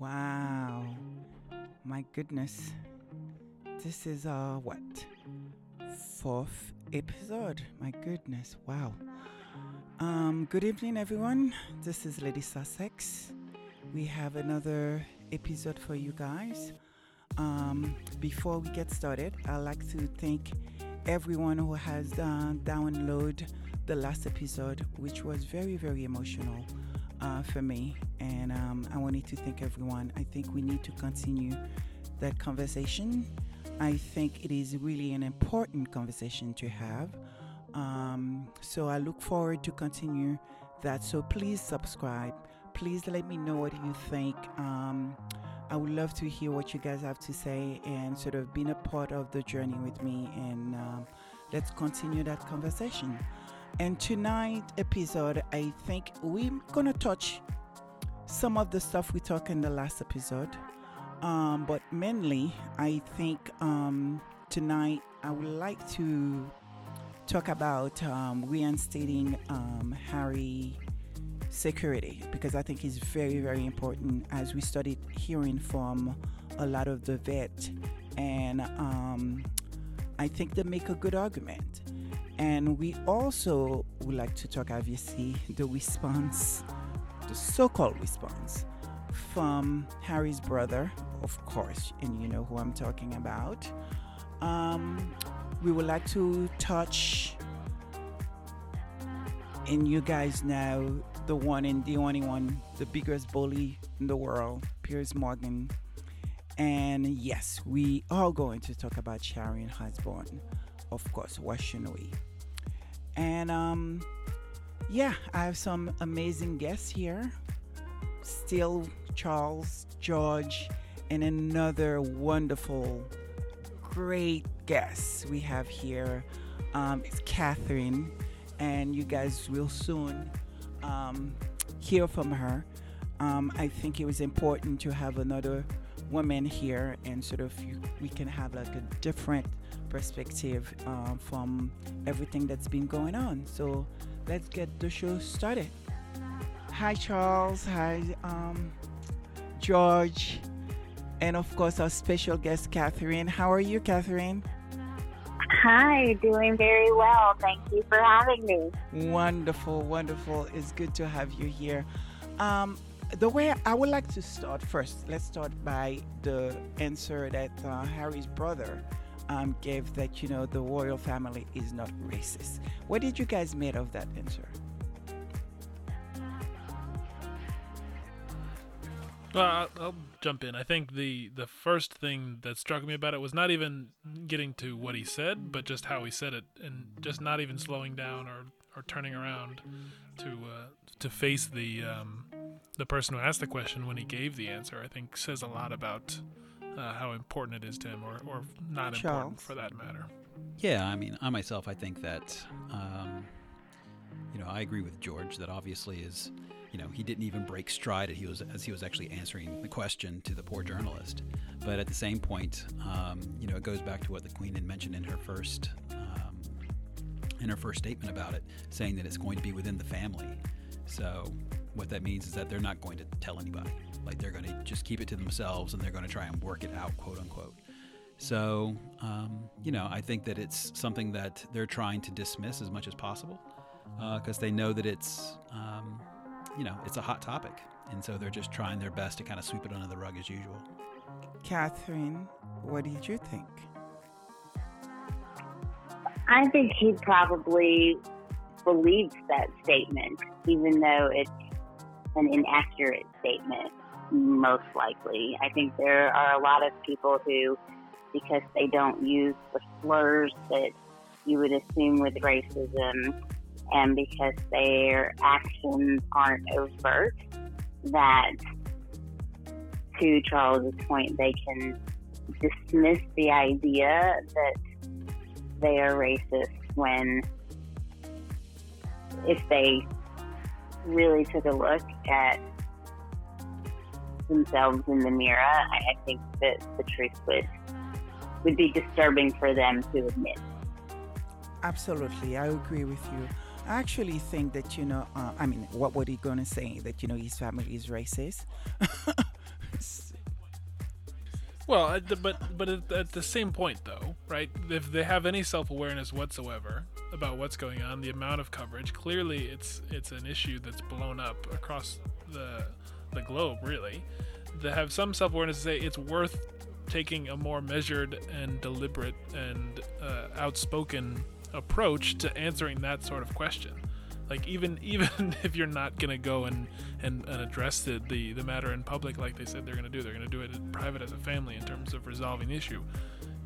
Wow. My goodness. This is uh what? Fourth episode. My goodness. Wow. Um good evening everyone. This is Lady Sussex. We have another episode for you guys. Um before we get started, I'd like to thank everyone who has uh, downloaded the last episode, which was very, very emotional uh, for me. And um, I wanted to thank everyone. I think we need to continue that conversation. I think it is really an important conversation to have. Um, so I look forward to continue that. So please subscribe. Please let me know what you think. Um, I would love to hear what you guys have to say and sort of being a part of the journey with me. And um, let's continue that conversation. And tonight episode, I think we're gonna touch some of the stuff we talked in the last episode. Um, but mainly, I think um, tonight I would like to talk about um, reinstating um, Harry security because I think it's very, very important as we started hearing from a lot of the vet, and um, I think they make a good argument. And we also would like to talk, obviously, the response, the so called response from Harry's brother, of course, and you know who I'm talking about. Um, we would like to touch, and you guys know the one and the only one, the biggest bully in the world, Piers Morgan. And yes, we are going to talk about Sharon Osbourne, of course, what should we? And um, yeah, I have some amazing guests here. Still Charles, George, and another wonderful, great guest we have here. Um, it's Catherine, and you guys will soon um, hear from her. Um, I think it was important to have another woman here, and sort of you, we can have like a different perspective uh, from everything that's been going on. So let's get the show started. Hi, Charles. Hi, um, George. And of course, our special guest, Catherine. How are you, Catherine? Hi, doing very well. Thank you for having me. Wonderful, wonderful. It's good to have you here. Um, the way I would like to start first, let's start by the answer that uh, Harry's brother um, gave that, you know, the royal family is not racist. What did you guys make of that answer? Well, I'll, I'll jump in. I think the the first thing that struck me about it was not even getting to what he said, but just how he said it, and just not even slowing down or, or turning around to uh, to face the um, the person who asked the question when he gave the answer. I think says a lot about uh, how important it is to him, or or not Charles. important for that matter. Yeah, I mean, I myself, I think that, um, you know, I agree with George that obviously is, you know, he didn't even break stride as he was as he was actually answering the question to the poor journalist. But at the same point, um, you know, it goes back to what the Queen had mentioned in her first um, in her first statement about it, saying that it's going to be within the family. So what that means is that they're not going to tell anybody. Like they're going to just keep it to themselves and they're going to try and work it out, quote unquote. So, um, you know, I think that it's something that they're trying to dismiss as much as possible because they know that it's, um, you know, it's a hot topic. And so they're just trying their best to kind of sweep it under the rug as usual. Catherine, what did you think? I think he probably believes that statement, even though it's an inaccurate statement, most likely. I think there are a lot of people who, because they don't use the slurs that you would assume with racism, and because their actions aren't overt, that to Charles's point, they can dismiss the idea that they are racist when if they really took a look at themselves in the mirror, I, I think that the truth would would be disturbing for them to admit. Absolutely, I agree with you. I actually think that you know, uh, I mean, what were he gonna say? That you know his family is racist? Well, but but at, at the same point, though, right? If they have any self-awareness whatsoever about what's going on, the amount of coverage, clearly, it's it's an issue that's blown up across the the globe, really. They have some self-awareness to say it's worth taking a more measured and deliberate and uh, outspoken approach to answering that sort of question. Like even even if you're not gonna go and, and, and address the, the, the matter in public like they said they're gonna do, they're gonna do it in private as a family in terms of resolving the issue.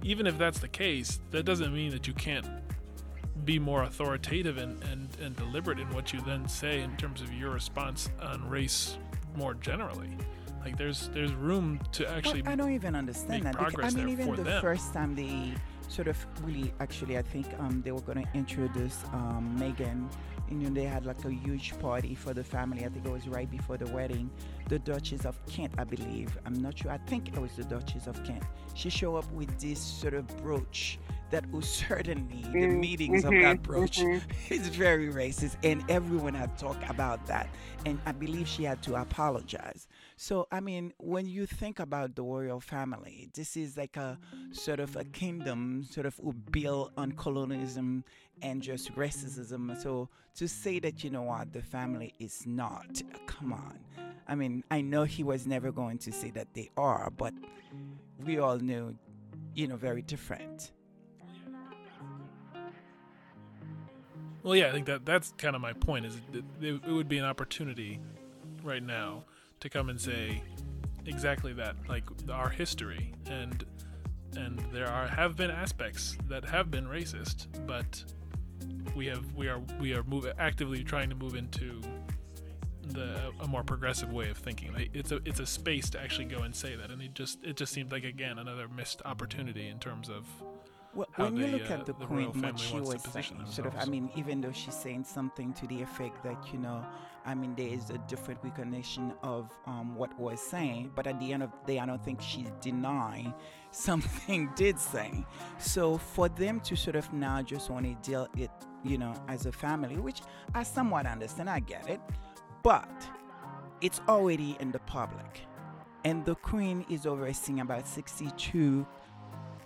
Even if that's the case, that doesn't mean that you can't be more authoritative and, and, and deliberate in what you then say in terms of your response on race more generally. Like there's there's room to actually Well, I don't even understand that. because- I mean, even the them. first time they sort of really, actually, I think um, they were going to introduce um, Meghan. You know, they had like a huge party for the family. I think it was right before the wedding. The Duchess of Kent, I believe. I'm not sure. I think it was the Duchess of Kent. She showed up with this sort of brooch that was certainly the Mm, meanings of that brooch mhm. is very racist, and everyone had talked about that. And I believe she had to apologize. So, I mean, when you think about the royal family, this is like a sort of a kingdom, sort of built on colonialism and just racism. So, to say that, you know what, the family is not, come on. I mean, I know he was never going to say that they are, but we all knew, you know, very different. Well, yeah, I think that that's kind of my point. Is it, it, it would be an opportunity right now to come and say exactly that, like our history, and and there are have been aspects that have been racist, but we have we are we are move, actively trying to move into the a more progressive way of thinking. Like, it's a it's a space to actually go and say that, and it just it just seemed like again another missed opportunity in terms of Well, when you the, look uh, at the, the queen, what she was position saying, sort of, I mean, even though she's saying something to the effect that, you know, I mean, there is a different recognition of um, what was saying, but at the end of the day, I don't think she's denying something did say. So for them to sort of now just want to deal it, you know, as a family, which I somewhat understand, I get it, but it's already in the public. And the queen is overseeing about 62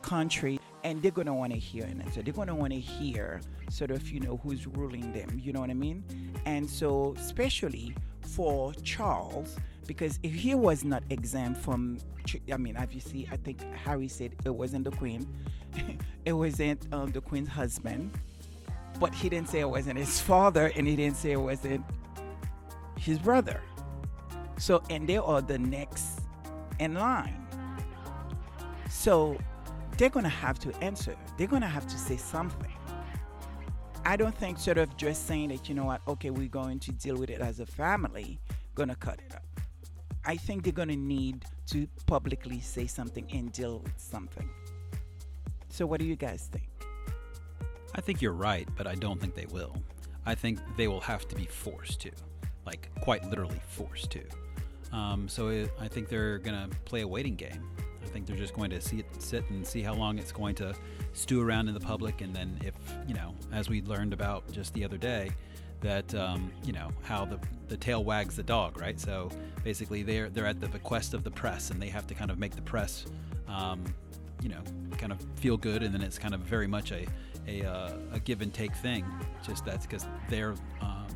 country and they're gonna want to hear an So They're gonna want to hear sort of you know who's ruling them. You know what I mean? And so especially for Charles, because if he was not exempt from, I mean, obviously, I think Harry said it wasn't the queen, it wasn't um, the queen's husband, but he didn't say it wasn't his father, and he didn't say it wasn't his brother. So, and they are the next in line. So they're going to have to answer. They're going to have to say something. I don't think sort of just saying that, you know what, okay, we're going to deal with it as a family, going to cut it up. I think they're going to need to publicly say something and deal with something. So, what do you guys think? I think you're right, but I don't think they will. I think they will have to be forced to, like quite literally forced to. Um, so it, I think they're gonna play a waiting game. I think they're just going to see it, sit and see how long it's going to stew around in the public, and then if you know, as we learned about just the other day, that um, you know how the the tail wags the dog, right? So basically, they're they're at the bequest of the press, and they have to kind of make the press, um, you know, kind of feel good, and then it's kind of very much a a, uh, a give and take thing. Just that's because they're um,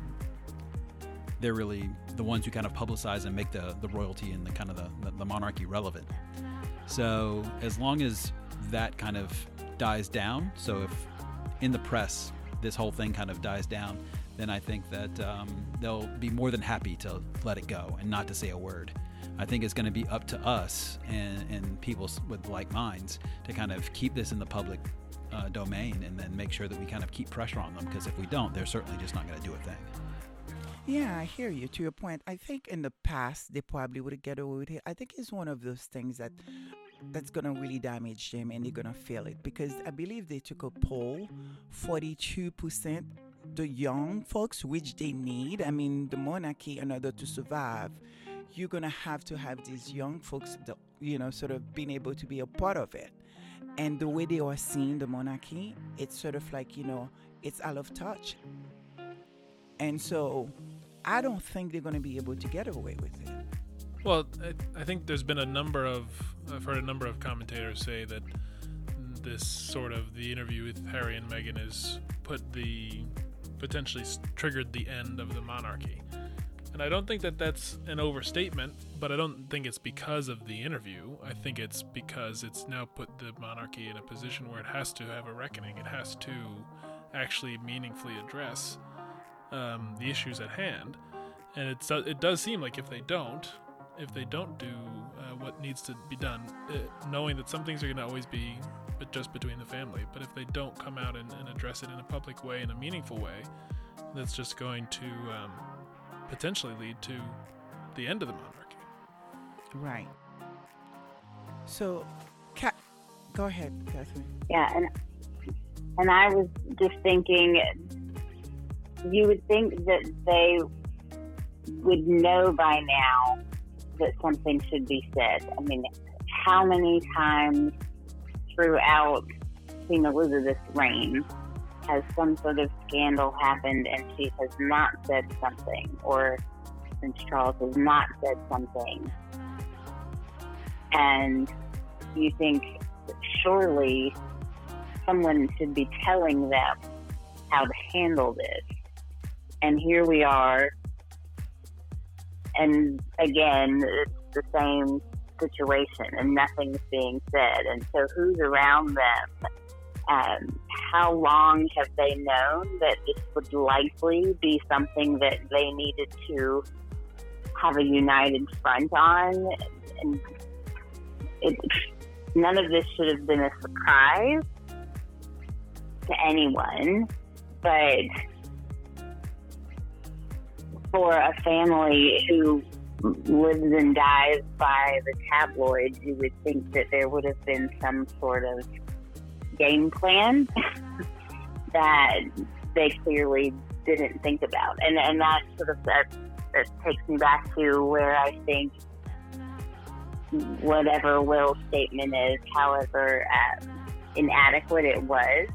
they're really the ones who kind of publicize and make the, the royalty and the kind of the, the, the monarchy relevant. So as long as that kind of dies down, so if in the press this whole thing kind of dies down, then I think that um, they'll be more than happy to let it go and not to say a word. I think it's going to be up to us and, and people with like minds to kind of keep this in the public uh, domain and then make sure that we kind of keep pressure on them because if we don't, they're certainly just not going to do a thing. Yeah, I hear you. To your point, I think in the past they probably would get away with it. I think it's one of those things that that's gonna really damage them, and they're gonna feel it because I believe they took a poll, forty-two percent the young folks, which they need. I mean, the monarchy, in order to survive, you're gonna have to have these young folks, you know, sort of being able to be a part of it. And the way they are seeing the monarchy, it's sort of like you know, it's out of touch. And so I don't think they're going to be able to get away with it. Well, I, think there's been a number of I've heard a number of commentators say that this sort of the interview with Harry and Meghan has put the potentially triggered the end of the monarchy. And I don't think that that's an overstatement, but I don't think it's because of the interview. I think it's because it's now put the monarchy in a position where it has to have a reckoning. It has to actually meaningfully address um, the issues at hand. And it's, it does seem like if they don't, if they don't do uh, what needs to be done, uh, knowing that some things are going to always be but just between the family, but if they don't come out and, and address it in a public way, in a meaningful way, that's just going to um, potentially lead to the end of the monarchy. Right. So, Cat, go ahead, Catherine. Yeah, and and I was just thinking, you would think that they would know by now that something should be said. I mean, how many times throughout Queen Elizabeth's reign has some sort of scandal happened and she has not said something, or Prince Charles has not said something? And you think surely someone should be telling them how to handle this. And here we are. And again, it's the same situation and nothing's being said. And so who's around them? Um, how long have they known that this would likely be something that they needed to have a united front on? And it, none of this should have been a surprise to anyone, but for a family who lives and dies by the tabloids, you would think that there would have been some sort of game plan that they clearly didn't think about. And, and that sort of that, that takes me back to where I think whatever Will's statement is, however uh, inadequate it was,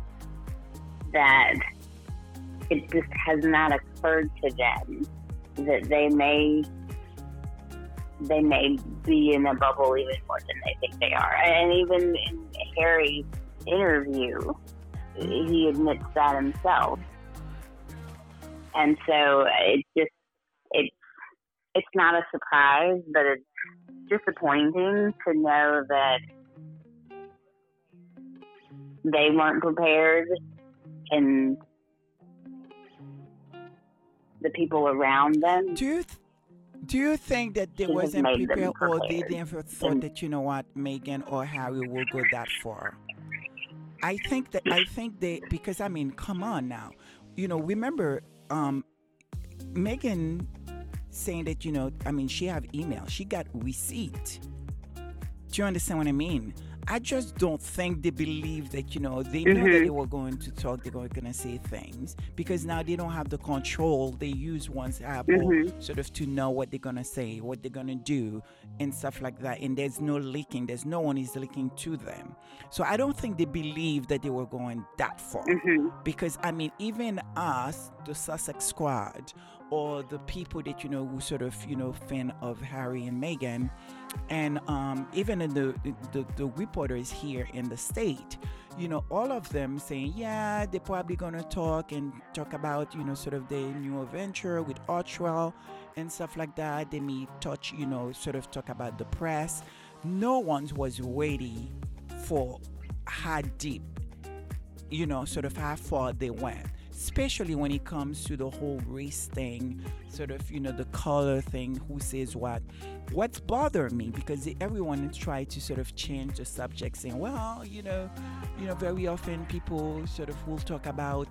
that it just has not occurred to them that they may they may be in a bubble even more than they think they are. And even in Harry's interview, he admits that himself. And so it just it it's not a surprise, but it's disappointing to know that they weren't prepared and the people around them. Do you th- do you think that they She wasn't prepared, or they never thought that you know what Meghan or Harry will go that far? I think that I think they because I mean, come on now, you know, remember um, Meghan saying that you know, I mean, she have email, she got receipt. Do you understand what I mean? I just don't think they believe that you know they knew that Mhm. they were going to talk, they were going to say things because now they don't have the control they use once Apple Mhm. sort of to know what they're gonna say, what they're gonna do, and stuff like that. And there's no leaking. There's no one is leaking to them. So I don't think they believe that they were going that far hmm because I mean, even us, the Sussex Squad, or the people that you know who sort of you know fan of Harry and Meghan, and um, even in the, the the reporters here in the state, you know, all of them saying, yeah, they're probably gonna talk and talk about you know sort of their new adventure with Archewell and stuff like that. They may touch, you know, sort of talk about the press. No one was ready for how deep you know, sort of how far they went, especially when it comes to the whole race thing, sort of, you know, the color thing, who says what. What's bothered me because everyone tried to sort of change the subject, saying, well, you know, you know, very often people sort of will talk about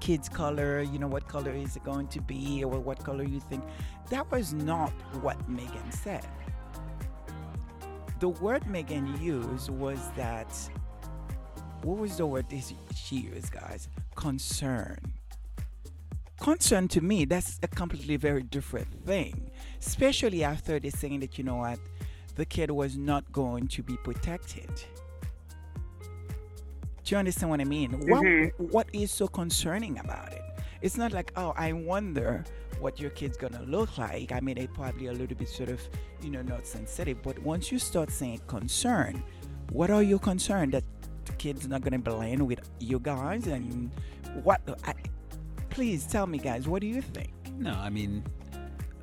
kids' color, you know, what color is it going to be, or what color you think. That was not what Meghan said. The word Meghan used was that what was the word this she used, guys? Concern. Concern to me, that's a completely very different thing. Especially after they're saying that, you know what, the kid was not going to be protected. Do you understand what I mean? Mhm. What what is so concerning about it? It's not like, oh, I wonder what your kid's gonna look like. I mean, they probably a little bit sort of, you know, not sensitive. But once you start saying concern, what are you concerned that kid's not gonna blend with you guys? And what? I, please tell me, guys, what do you think? No, I mean,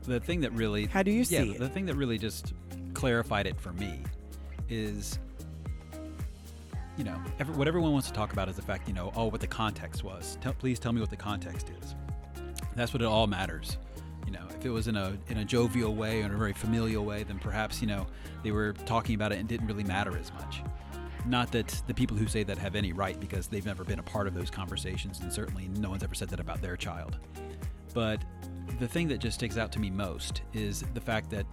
the thing that really How do you see yeah, it? the thing that really just clarified it for me is you know every, what everyone wants to talk about is the fact you know oh what the context was tell, please tell me what the context is that's what it all matters you know if it was in a in a jovial way or in a very familial way then perhaps you know they were talking about it and didn't really matter as much not that the people who say that have any right because they've never been a part of those conversations and certainly no one's ever said that about their child but the thing that just sticks out to me most is the fact that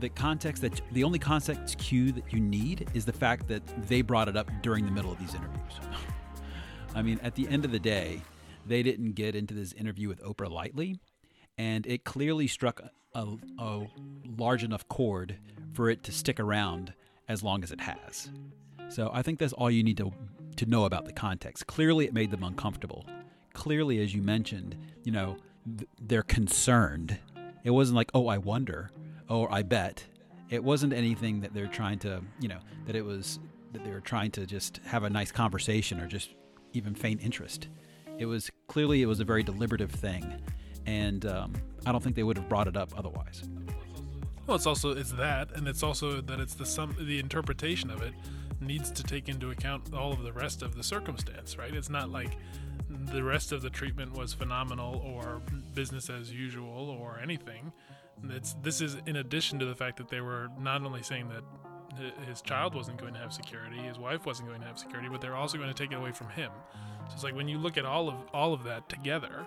the context that the only context cue that you need is the fact that they brought it up during the middle of these interviews. I mean, at the end of the day, they didn't get into this interview with Oprah lightly, and it clearly struck a, a large enough chord for it to stick around as long as it has. So I think that's all you need to to know about the context. Clearly, it made them uncomfortable. Clearly, as you mentioned, you know, th- they're concerned. It wasn't like, oh, I wonder, or I bet. It wasn't anything that they're trying to, you know, that it was that they were trying to just have a nice conversation or just even feign interest. It was clearly it was a very deliberative thing, and um, I don't think they would have brought it up otherwise. Well, it's also it's that, and it's also that it's the some the interpretation of it needs to take into account all of the rest of the circumstance, right? It's not like the rest of the treatment was phenomenal or business as usual or anything. It's this is in addition to the fact that they were not only saying that his child wasn't going to have security, his wife wasn't going to have security, but they're also going to take it away from him. So it's like when you look at all of all of that together,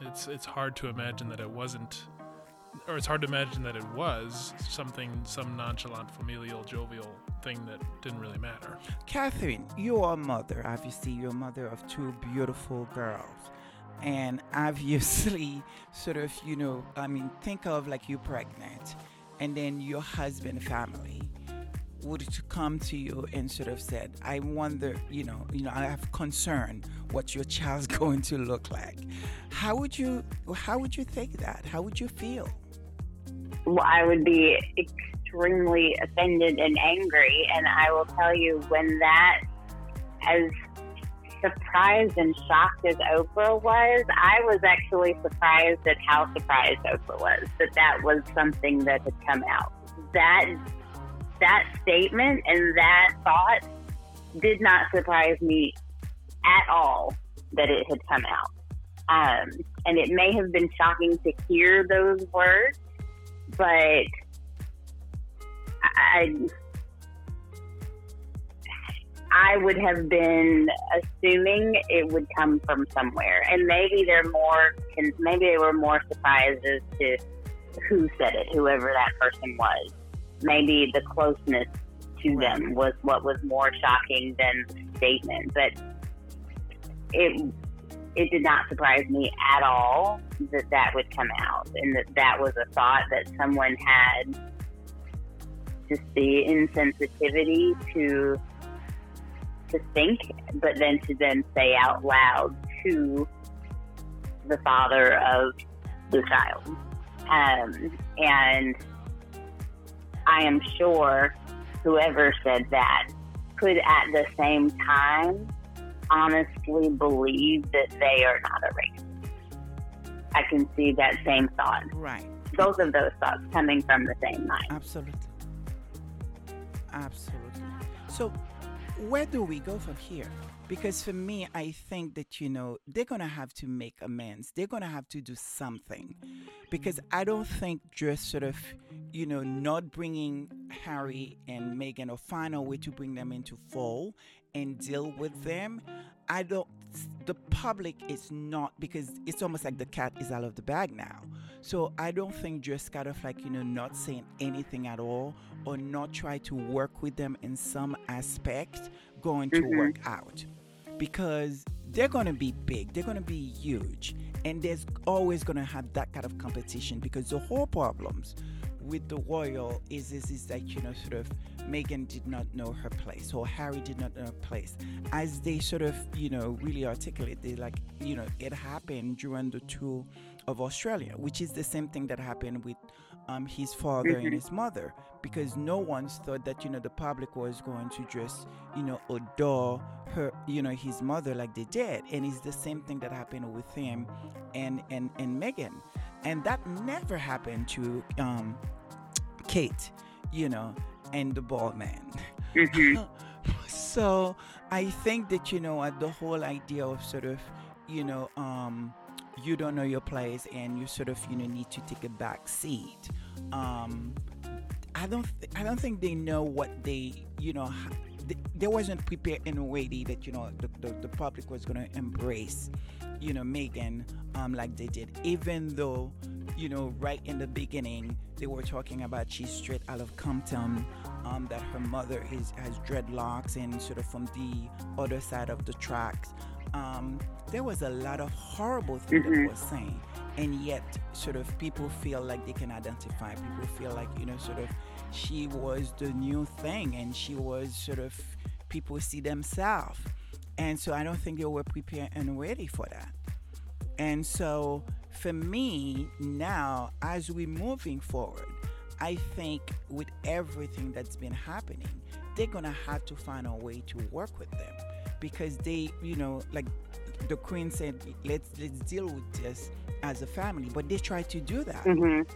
it's it's hard to imagine that it wasn't or it's hard to imagine that it was something, some nonchalant, familial, jovial thing that didn't really matter. Catherine, you are a mother. Obviously, you're a mother of two beautiful girls. And obviously, sort of, you know, I mean, think of like you're pregnant and then your husband family would to come to you and sort of said, I wonder, you know, you know, I have concern what your child's going to look like. How would you how would you take that? How would you feel? Well, I would be extremely offended and angry. And I will tell you, when that, as surprised and shocked as Oprah was, I was actually surprised at how surprised Oprah was that that was something that had come out. That that statement and that thought did not surprise me at all that it had come out. Um, and it may have been shocking to hear those words, but I, I would have been assuming it would come from somewhere, and maybe they're more, maybe they were more surprised as to who said it, whoever that person was. Maybe the closeness to them was what was more shocking than the statement, but it it did not surprise me at all that that would come out and that that was a thought that someone had just the insensitivity to to think but then to then say out loud to the father of the child um, and i am sure whoever said that could at the same time honestly believe that they are not a racist. I can see that same thought, Right. both of those thoughts coming from the same mind. Absolutely. Absolutely. So, where do we go from here? Because for me, I think that, you know, they're going to have to make amends. They're going to have to do something. Because I don't think just sort of, you know, not bringing Harry and Meghan or find a way to bring them into fold and deal with them. I don't, the public is not, because it's almost like the cat is out of the bag now. So I don't think just kind of like, you know, not saying anything at all or not try to work with them in some aspect going to Mhm. work out. Because they're going to be big, they're going to be huge, and there's always going to have that kind of competition because the whole problems with the royal is is is that you know sort of Meghan did not know her place or Harry did not know her place. As they sort of you know really articulate, they like you know it happened during the tour of Australia, which is the same thing that happened with um, his father and his mother, because no one thought that you know the public was going to just you know adore her, you know his mother like they did, and it's the same thing that happened with him and and and Meghan, and that never happened to um, Kate, you know, and the ball man. Mhm. so I think that you know the whole idea of sort of you know um, you don't know your place and you sort of you know need to take a back seat. Um, I don't th- I don't think they know what they you know ha- th- they wasn't prepared in a way that you know the, the, the public was going to embrace you know Meghan um, like they did even though you know right in the beginning they were talking about she's straight out of Compton um, that her mother is has dreadlocks and sort of from the other side of the tracks. Um, there was a lot of horrible things that Mhm. was saying and yet sort of people feel like they can identify. People feel like you know sort of she was the new thing and she was sort of people see themselves. And so i don't think they were prepared and ready for that. And so for me now as we're moving forward i think with everything that's been happening they're gonna have to find a way to work with them. Because they you know like the queen said let's let's deal with this as a family. But they tried to do that. Mhm.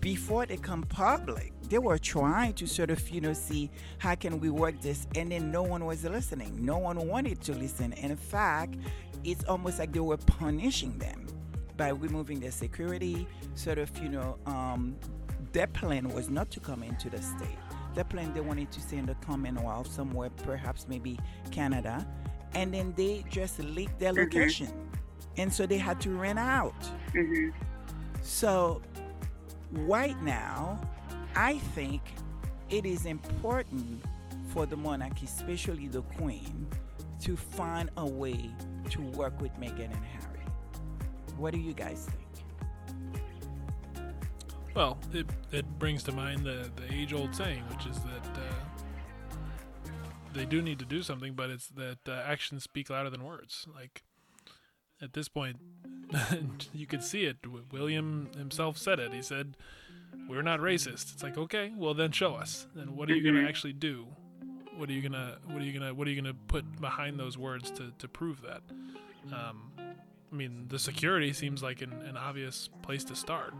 before they come public they were trying to sort of you know see how can we work this and then no one was listening. No one wanted to listen. And in fact it's almost like they were punishing them by removing their security sort of you know um, their plan was not to come into the state their plan they wanted to stay in the commonwealth somewhere perhaps maybe canada and then they just leaked their Mhm. location and so they had to rent out Mhm. so, right now, I think it is important for the monarchy, especially the Queen, to find a way to work with Meghan and Harry. What do you guys think? Well, it, it brings to mind the, the age old saying, which is that uh, they do need to do something, but it's that uh, actions speak louder than words. Like, at this point, you could see it. William himself said it. He said, We're not racist. It's like, okay, well, then show us. Then what are you going to actually do? What are you gonna what are you gonna what are you gonna put behind those words to, to prove that? Um, I mean, the security seems like an, an obvious place to start.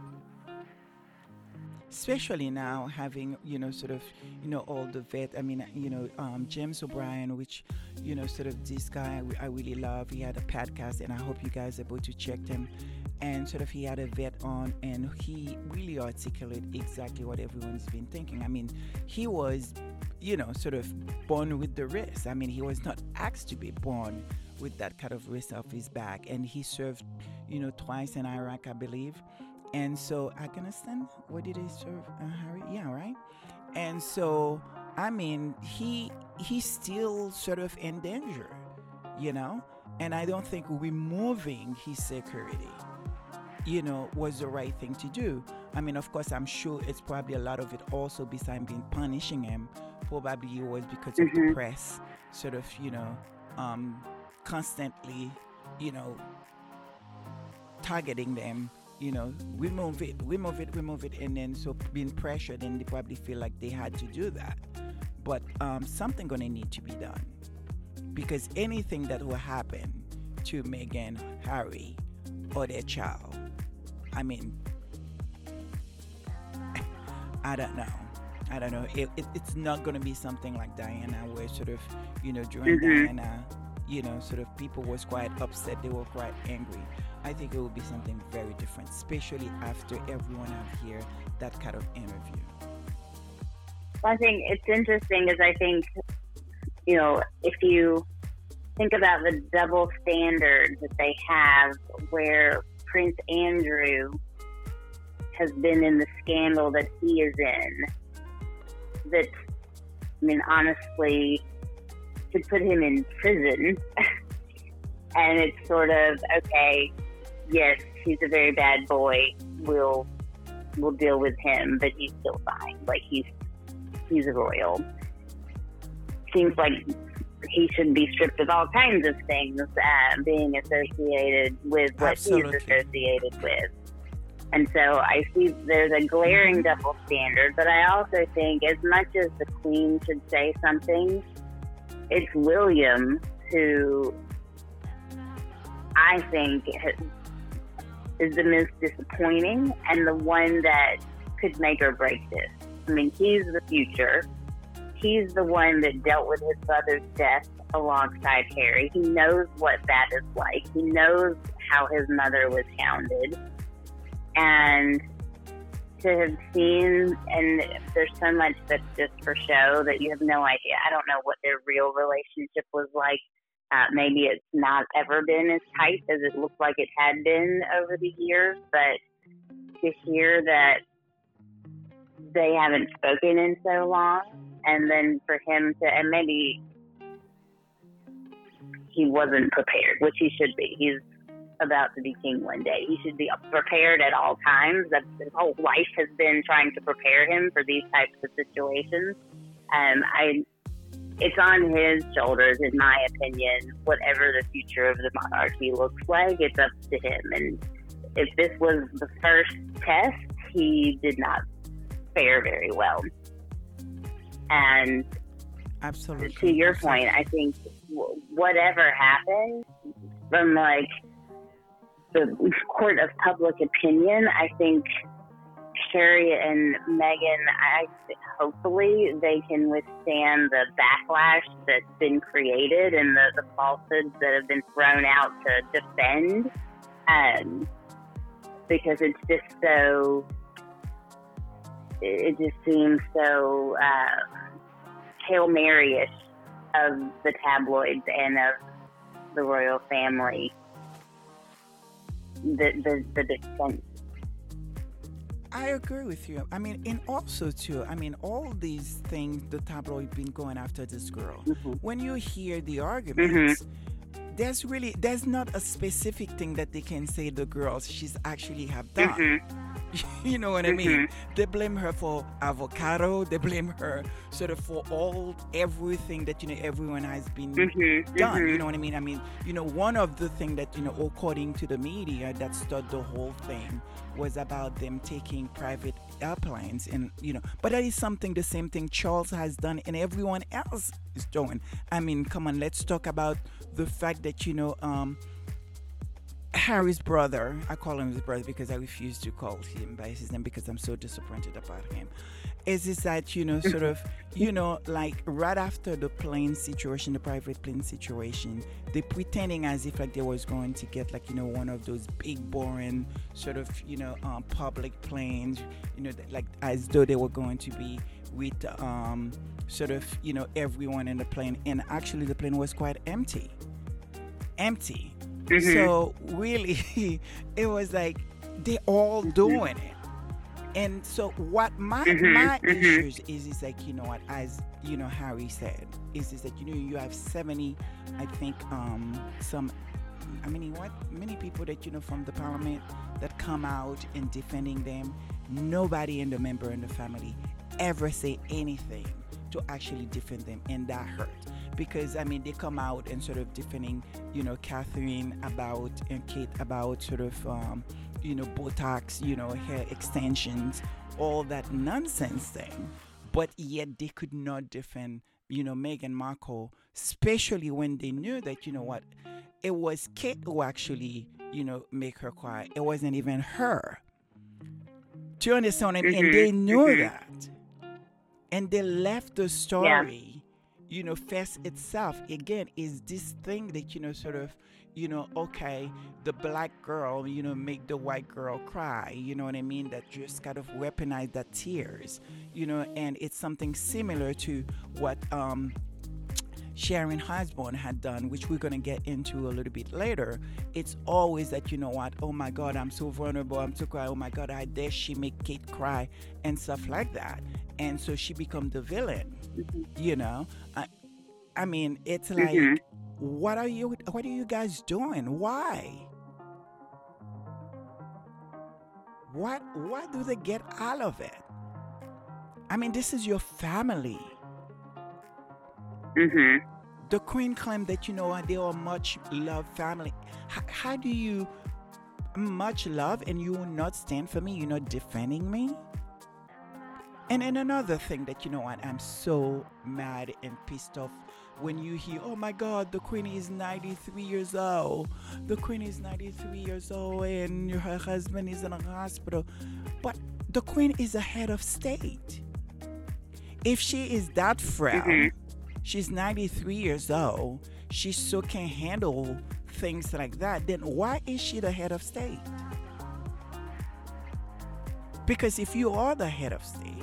especially now having you know sort of you know all the vet i mean you know um, james o'brien which you know sort of this guy I, I really love. He had a podcast and i hope you guys are able to check him. And sort of he had a vet on and he really articulated exactly what everyone's been thinking. I mean he was you know sort of born with the wrist i mean he was not asked to be born with that kind of wrist off his back and he served you know twice in iraq i believe and so Afghanistan, what did he serve? Uh, Harry? Yeah, right. And so, I mean, he he's still sort of in danger, you know. And I don't think removing his security, you know, was the right thing to do. I mean, of course, I'm sure it's probably a lot of it also besides being punishing him. Probably it was because of the Mhm. press, sort of, you know, um, constantly, you know, targeting them you know, remove it, remove it, remove it, and then so being pressured, and they probably feel like they had to do that. But um, something gonna need to be done because anything that will happen to Meghan, Harry, or their child, I mean, I don't know. I don't know. It, it, it's not gonna be something like Diana, where sort of, you know, during Mhm. Diana, you know, sort of people was quite upset, they were quite angry. I think it will be something very different, especially after everyone out here that kind of interview. I think it's interesting because I think, you know, if you think about the double standard that they have, where Prince Andrew has been in the scandal that he is in, that, I mean, honestly, to put him in prison, and it's sort of, okay, yes, he's a very bad boy, we'll we'll deal with him, but he's still fine. Like he's he's a royal. Seems like he should be stripped of all kinds of things uh, being associated with what Absolutely. he's associated with. And so I see there's a glaring double standard, but I also think as much as the queen should say something, it's William who I think is the most disappointing and the one that could make or break this. I mean, he's the future. He's the one that dealt with his brother's death alongside Harry. He knows what that is like. He knows how his mother was hounded. And to have seen, and there's so much that's just for show that you have no idea. I don't know what their real relationship was like. Uh, maybe it's not ever been as tight as it looked like it had been over the years, but to hear that they haven't spoken in so long, and then for him to, and maybe he wasn't prepared, which he should be. He's about to be king one day. He should be prepared at all times. That's his whole life has been trying to prepare him for these types of situations. Um, I, it's on his shoulders, in my opinion. Whatever the future of the monarchy looks like, it's up to him. And if this was the first test, he did not fare very well. And Absolutely. to your point, I think whatever happened from like the court of public opinion, I think Harry and Meghan, I hopefully they can withstand the backlash that's been created and the, the falsehoods that have been thrown out to defend, um, because it's just so. It it just seems so. Uh, Hail Mary-ish of the tabloids and of the royal family. The the the defense. I agree with you. I mean, and also too. I mean, all these things the tabloid been going after this girl. Mhm. When you hear the arguments, there's really there's not a specific thing that they can say the girls she's actually have done. Mhm. you know what I mean? Mhm. They blame her for avocado. They blame her sort of for all everything that you know everyone has been Mhm. done. Mhm. You know what I mean? I mean, you know, one of the things that you know, according to the media, that started the whole thing was about them taking private airplanes, and you know, but that is something the same thing Charles has done, and everyone else is doing. I mean, come on, let's talk about the fact that you know, um, Harry's brother, I call him his brother because I refuse to call him by his name because I'm so disappointed about him. Is is that you know sort of you know like right after the plane situation, the private plane situation, they pretending as if like they was going to get like you know one of those big boring sort of you know um, public planes, you know that, like as though they were going to be with um, sort of you know everyone in the plane, and actually the plane was quite empty, empty. Mhm. So really, it was like they all doing it. And so what my Mhm, my mhm. issues is is like you know what as you know Harry said is is that you know you have seventy I think um some I mean what many people that you know from the parliament that come out and defending them nobody in the member in the family ever say anything to actually defend them and that hurt because I mean they come out and sort of defending you know Catherine about and Kate about sort of um, you know Botox you know hair extensions all that nonsense thing. But yet they could not defend you know Meghan Markle especially when they knew that you know what it was Kate who actually you know make her cry. It wasn't even her. Do you understand I mean? and they Mhm, knew mhm. that. And they left the story you know face itself. Again is this thing that you know sort of you know okay the black girl you know make the white girl cry you know what i mean? That just kind of weaponize that tears you know? And it's something similar to what um Sharon Osbourne had done, which we're going to get into a little bit later, it's always that, you know what, oh my God, I'm so vulnerable, I'm so cry, oh my God, I dare she make Kate cry and stuff like that. And so she become the villain, you know? I, I mean, it's like, Mhm. What are you, what are you guys doing? Why? What what do they get out of it? I mean, this is your family. Mhm. The queen claimed that you know what, they are much loved family. How, how do you much love and you will not stand for me? You're not defending me? And and another thing that you know what I'm so mad and pissed off when you hear, oh my God, the queen is 93 years old. The queen is 93 years old and her husband is in a hospital. But the queen is a head of state. If she is that frail, Mhm. she's 93 years old, she still can't handle things like that, then why is she the head of state? Because if you are the head of state,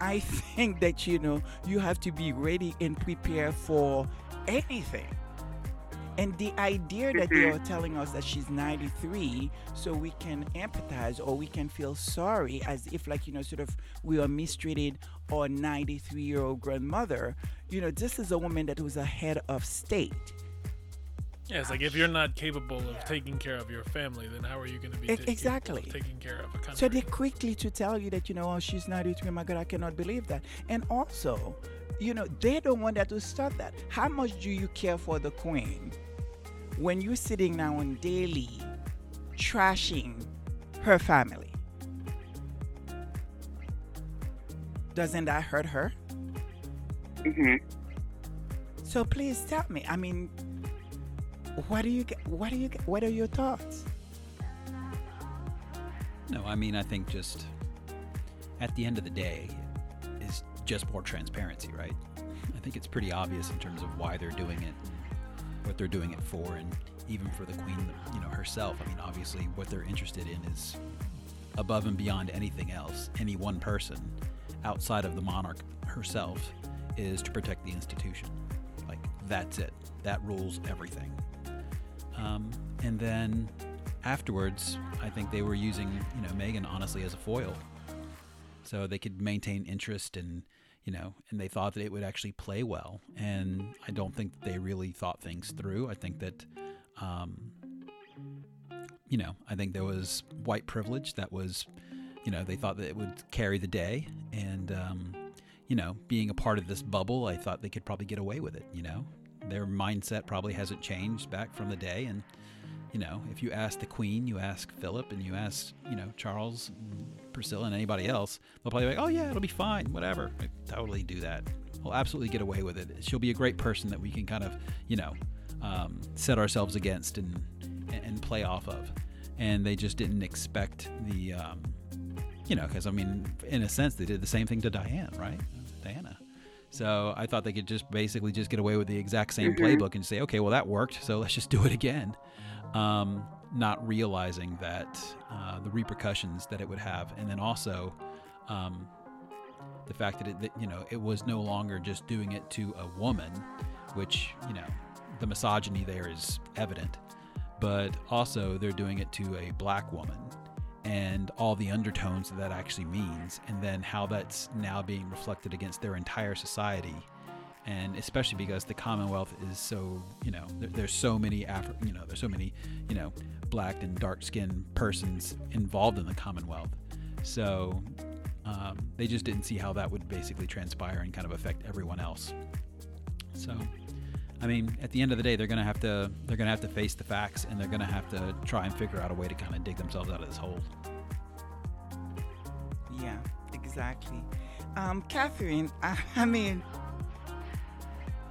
I think that you know you have to be ready and prepared for anything. And the idea that they mm-hmm. are telling us that she's 93 so we can empathize or we can feel sorry as if like you know sort of we are mistreated or 93 year old grandmother, you know, this is a woman that was a head of state. Yeah, it's like if you're not capable of taking care of your family, then how are you going to be ta- capable exactly. of taking care of a country? So they quickly to tell you that you know oh, she's 93. My God, I cannot believe that. And also, you know, they don't want that to start that. How much do you care for the queen when you're sitting now on daily trashing her family? Doesn't that hurt her? Mhm. So please tell me. I mean, what do you? What do you? What are your thoughts? No, I mean, I think just at the end of the day is just more transparency, right? I think it's pretty obvious in terms of why they're doing it, what they're doing it for, and even for the queen, you know, herself. I mean, obviously, what they're interested in is above and beyond anything else. Any one person outside of the monarch herself is to protect the institution. Like that's it. That rules everything. Um, and then afterwards, I think they were using, you know, Meghan honestly as a foil, so they could maintain interest and, you know, and they thought that it would actually play well. And I don't think they really thought things through. I think that, um, you know, I think there was white privilege that was, you know, they thought that it would carry the day, and, um, you know, being a part of this bubble, I thought they could probably get away with it. You know, their mindset probably hasn't changed back from the day, and you know, if you ask the Queen, you ask Philip, and you ask, you know, Charles, Priscilla, and anybody else, they'll probably be like, oh, yeah, it'll be fine, whatever. Like, totally do that. We'll absolutely get away with it. She'll be a great person that we can kind of, you know, um, set ourselves against and, and play off of. And they just didn't expect the, um, you know, because, I mean, in a sense, they did the same thing to Diane, right? Diana. So I thought they could just basically just get away with the exact same Mhm. playbook and say, okay, well, that worked, so let's just do it again um, not realizing that uh, the repercussions that it would have, and then also um, the fact that, it, that you know it was no longer just doing it to a woman, which you know the misogyny there is evident, but also they're doing it to a black woman. And all the undertones that that actually means, and then how that's now being reflected against their entire society, and especially because the Commonwealth is so you know there, there's so many Afri- you know there's so many you know black and dark skinned persons involved in the Commonwealth, so um, they just didn't see how that would basically transpire and kind of affect everyone else. So, I mean, at the end of the day, they're gonna have to they're gonna have to face the facts, and they're gonna have to try and figure out a way to kind of dig themselves out of this hole. Yeah, exactly. Um, Catherine, I, I mean,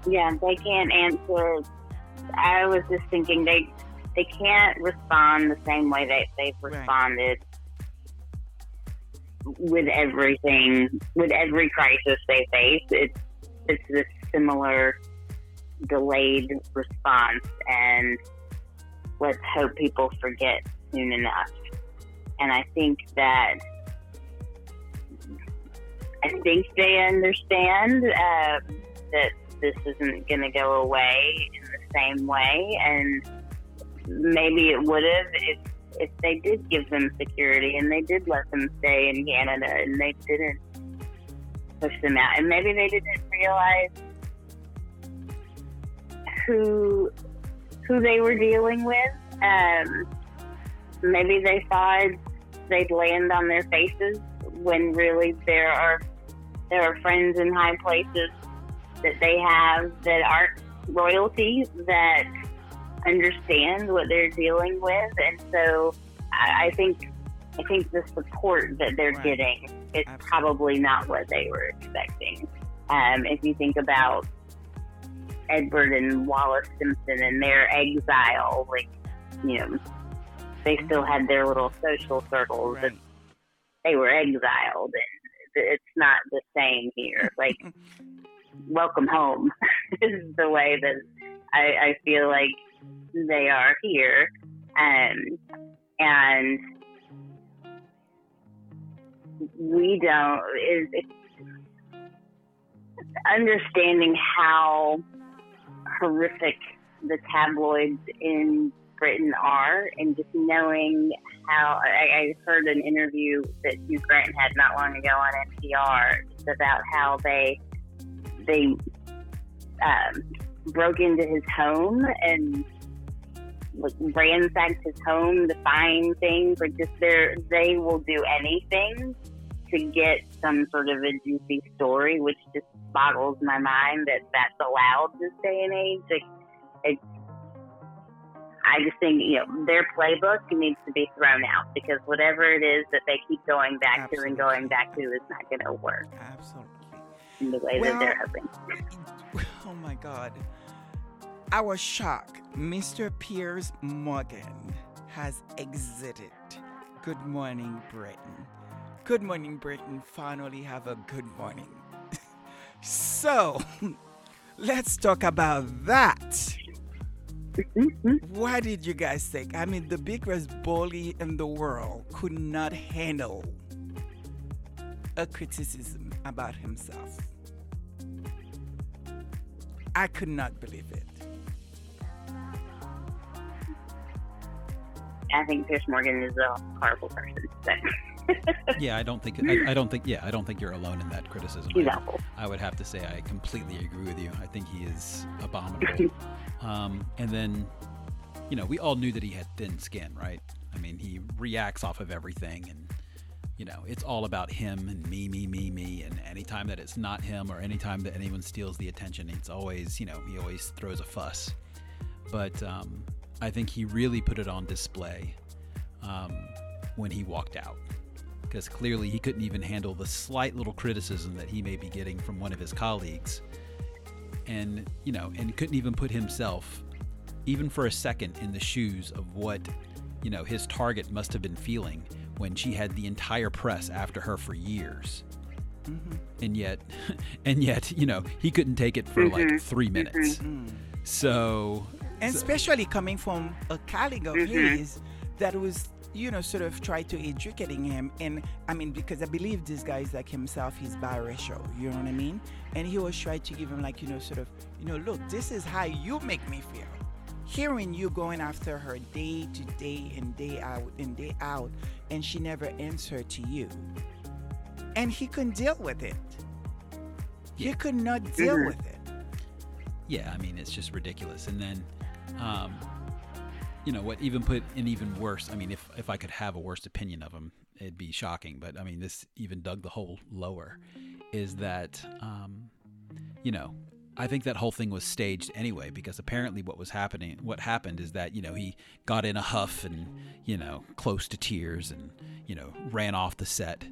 Yeah, they can't answer. I was just thinking they they can't respond the same way that they've Right. responded with everything, with every crisis they face. It's it's this similar delayed response, and let's hope people forget soon enough. And I think that I think they understand um, that this isn't going to go away in the same way, and maybe it would have if if they did give them security and they did let them stay in Canada and they didn't push them out, and maybe they didn't realize who who they were dealing with. Um, maybe they thought they'd land on their faces when really there are there are friends in high places that they have that aren't royalty that understand what they're dealing with, and so I, I think I think the support that they're Right. getting is Absolutely. probably not what they were expecting. Um, if you think about Edward and Wallis Simpson and their exile, like you know, they still had their little social circles, Right. they were exiled, and it's not the same here. Like welcome home is the way that I, I feel like they are here. Um, and we don't, is understanding how horrific the tabloids in Britain are and just knowing how I, I heard an interview that Hugh Grant had not long ago on NPR about how they they um, broke into his home and like ransacked his home to find things. Like just they they will do anything to get some sort of a juicy story, which just boggles my mind that that's allowed this day and age. Like it's. I just think you know their playbook needs to be thrown out because whatever it is that they keep going back to and going back to is not going to work Absolutely. in the way Well, that they're hoping. Oh my God. I was shocked. Mr. Piers Morgan has exited. Good morning, Britain. Good morning, Britain. Finally have a good morning. so, let's talk about that. Mm-hmm. What did you guys think? I mean, the biggest bully in the world could not handle a criticism about himself. I could not believe it. I think Piers Morgan is a horrible person. Yeah, I don't think I, I don't think yeah I don't think you're alone in that criticism. he's I, awful. I would have to say I completely agree with you. I think he is abominable. um, and then, you know, we all knew that he had thin skin, right? I mean, he reacts off of everything, and you know, it's all about him and me, me, me, me. And anytime that it's not him, or anytime that anyone steals the attention, it's always, you know, he always throws a fuss. But um, I think he really put it on display um, when he walked out because clearly he couldn't even handle the slight little criticism that he may be getting from one of his colleagues. And you know and couldn't even put himself even for a second in the shoes of what you know his target must have been feeling when she had the entire press after her for years. Mm-hmm. And yet and yet you know he couldn't take it for like mm-hmm. 3 mm-hmm. minutes. So And so- especially coming from a colleague of Mhm. his that was, you know, sort of try to educating him. And I mean, because I believe this guy is like himself, he's biracial, you know what I mean? And he was trying to give him, like, you know, sort of, you know, look, this is how you make me feel. Hearing you going after her day to day and day out and day out, and she never answered to you. And he couldn't deal with it. He could not deal Mhm. with it. yeah i mean it's just ridiculous and then um, you know what even put an even worse i mean if if i could have a worse opinion of him it'd be shocking but i mean this even dug the hole lower is that um, you know i think that whole thing was staged anyway because apparently what was happening what happened is that you know he got in a huff and you know close to tears and you know ran off the set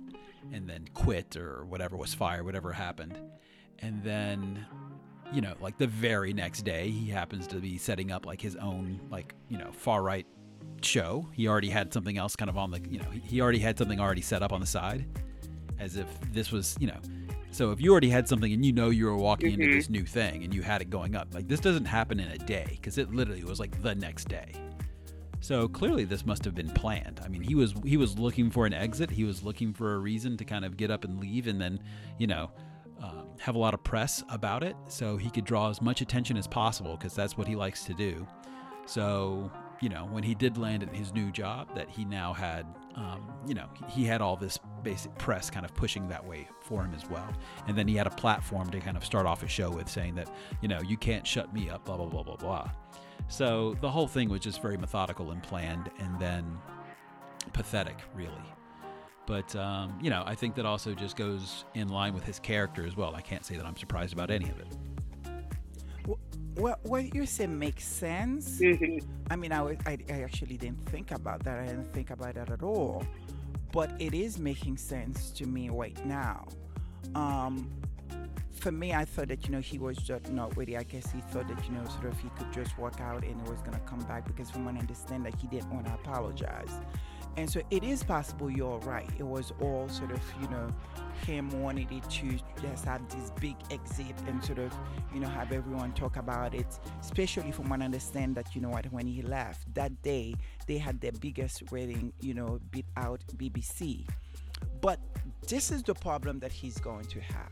and then quit or whatever was fired whatever happened. And then you know, like the very next day, he happens to be setting up like his own, like, you know, far right show. He already had something else kind of on the, you know, he- already had something already set up on the side as if this was, you know, so if you already had something and you know you were walking into Mhm. this new thing and you had it going up, like this doesn't happen in a day because it literally was like the next day. So clearly this must have been planned. I mean, he was he was looking for an exit. He was looking for a reason to kind of get up and leave and then, you know, have a lot of press about it so he could draw as much attention as possible because that's what he likes to do. So, you know, when he did land at his new job, that he now had, um, you know, he- had all this basic press kind of pushing that way for him as well. And then he had a platform to kind of start off his show with saying that, you know, you can't shut me up, blah, blah, blah, blah, blah. So the whole thing was just very methodical and planned and then pathetic, really. But um, you know, I think that also just goes in line with his character as well. I can't say that I'm surprised about any of it. Well, what you say makes sense. Mm-hmm. I mean, I, was- I, I actually didn't think about that. I didn't think about that at all. But it is making sense to me right now. Um, for me, I thought that, you know, he was just not ready. I guess he thought that, you know, sort of he could just walk out and it was going to come back because from what I understand that he didn't want to apologize. And so it is possible you're right. It was all sort of, you know, him wanting it to just have this big exit and sort of, you know, have everyone talk about it. Especially from what I understand that, you know what, when he left that day, they had their biggest rating, you know, beat out BBC. But this is the problem that he's going to have.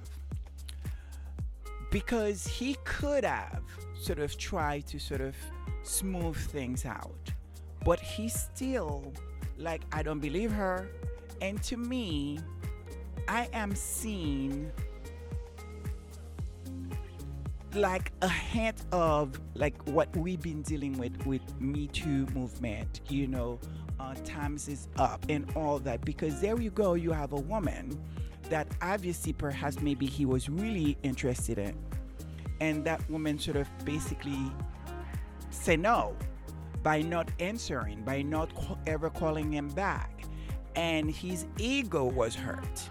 Because he could have sort of tried to sort of smooth things out. But he still, like, I don't believe her. And to me, I am seeing like a hint of like what we've been dealing with with Me Too movement, you know, uh, times is up and all that. Because there you go, you have a woman that obviously perhaps maybe he was really interested in, and that woman sort of basically say no by not answering, by not ever calling him back, and his ego was hurt.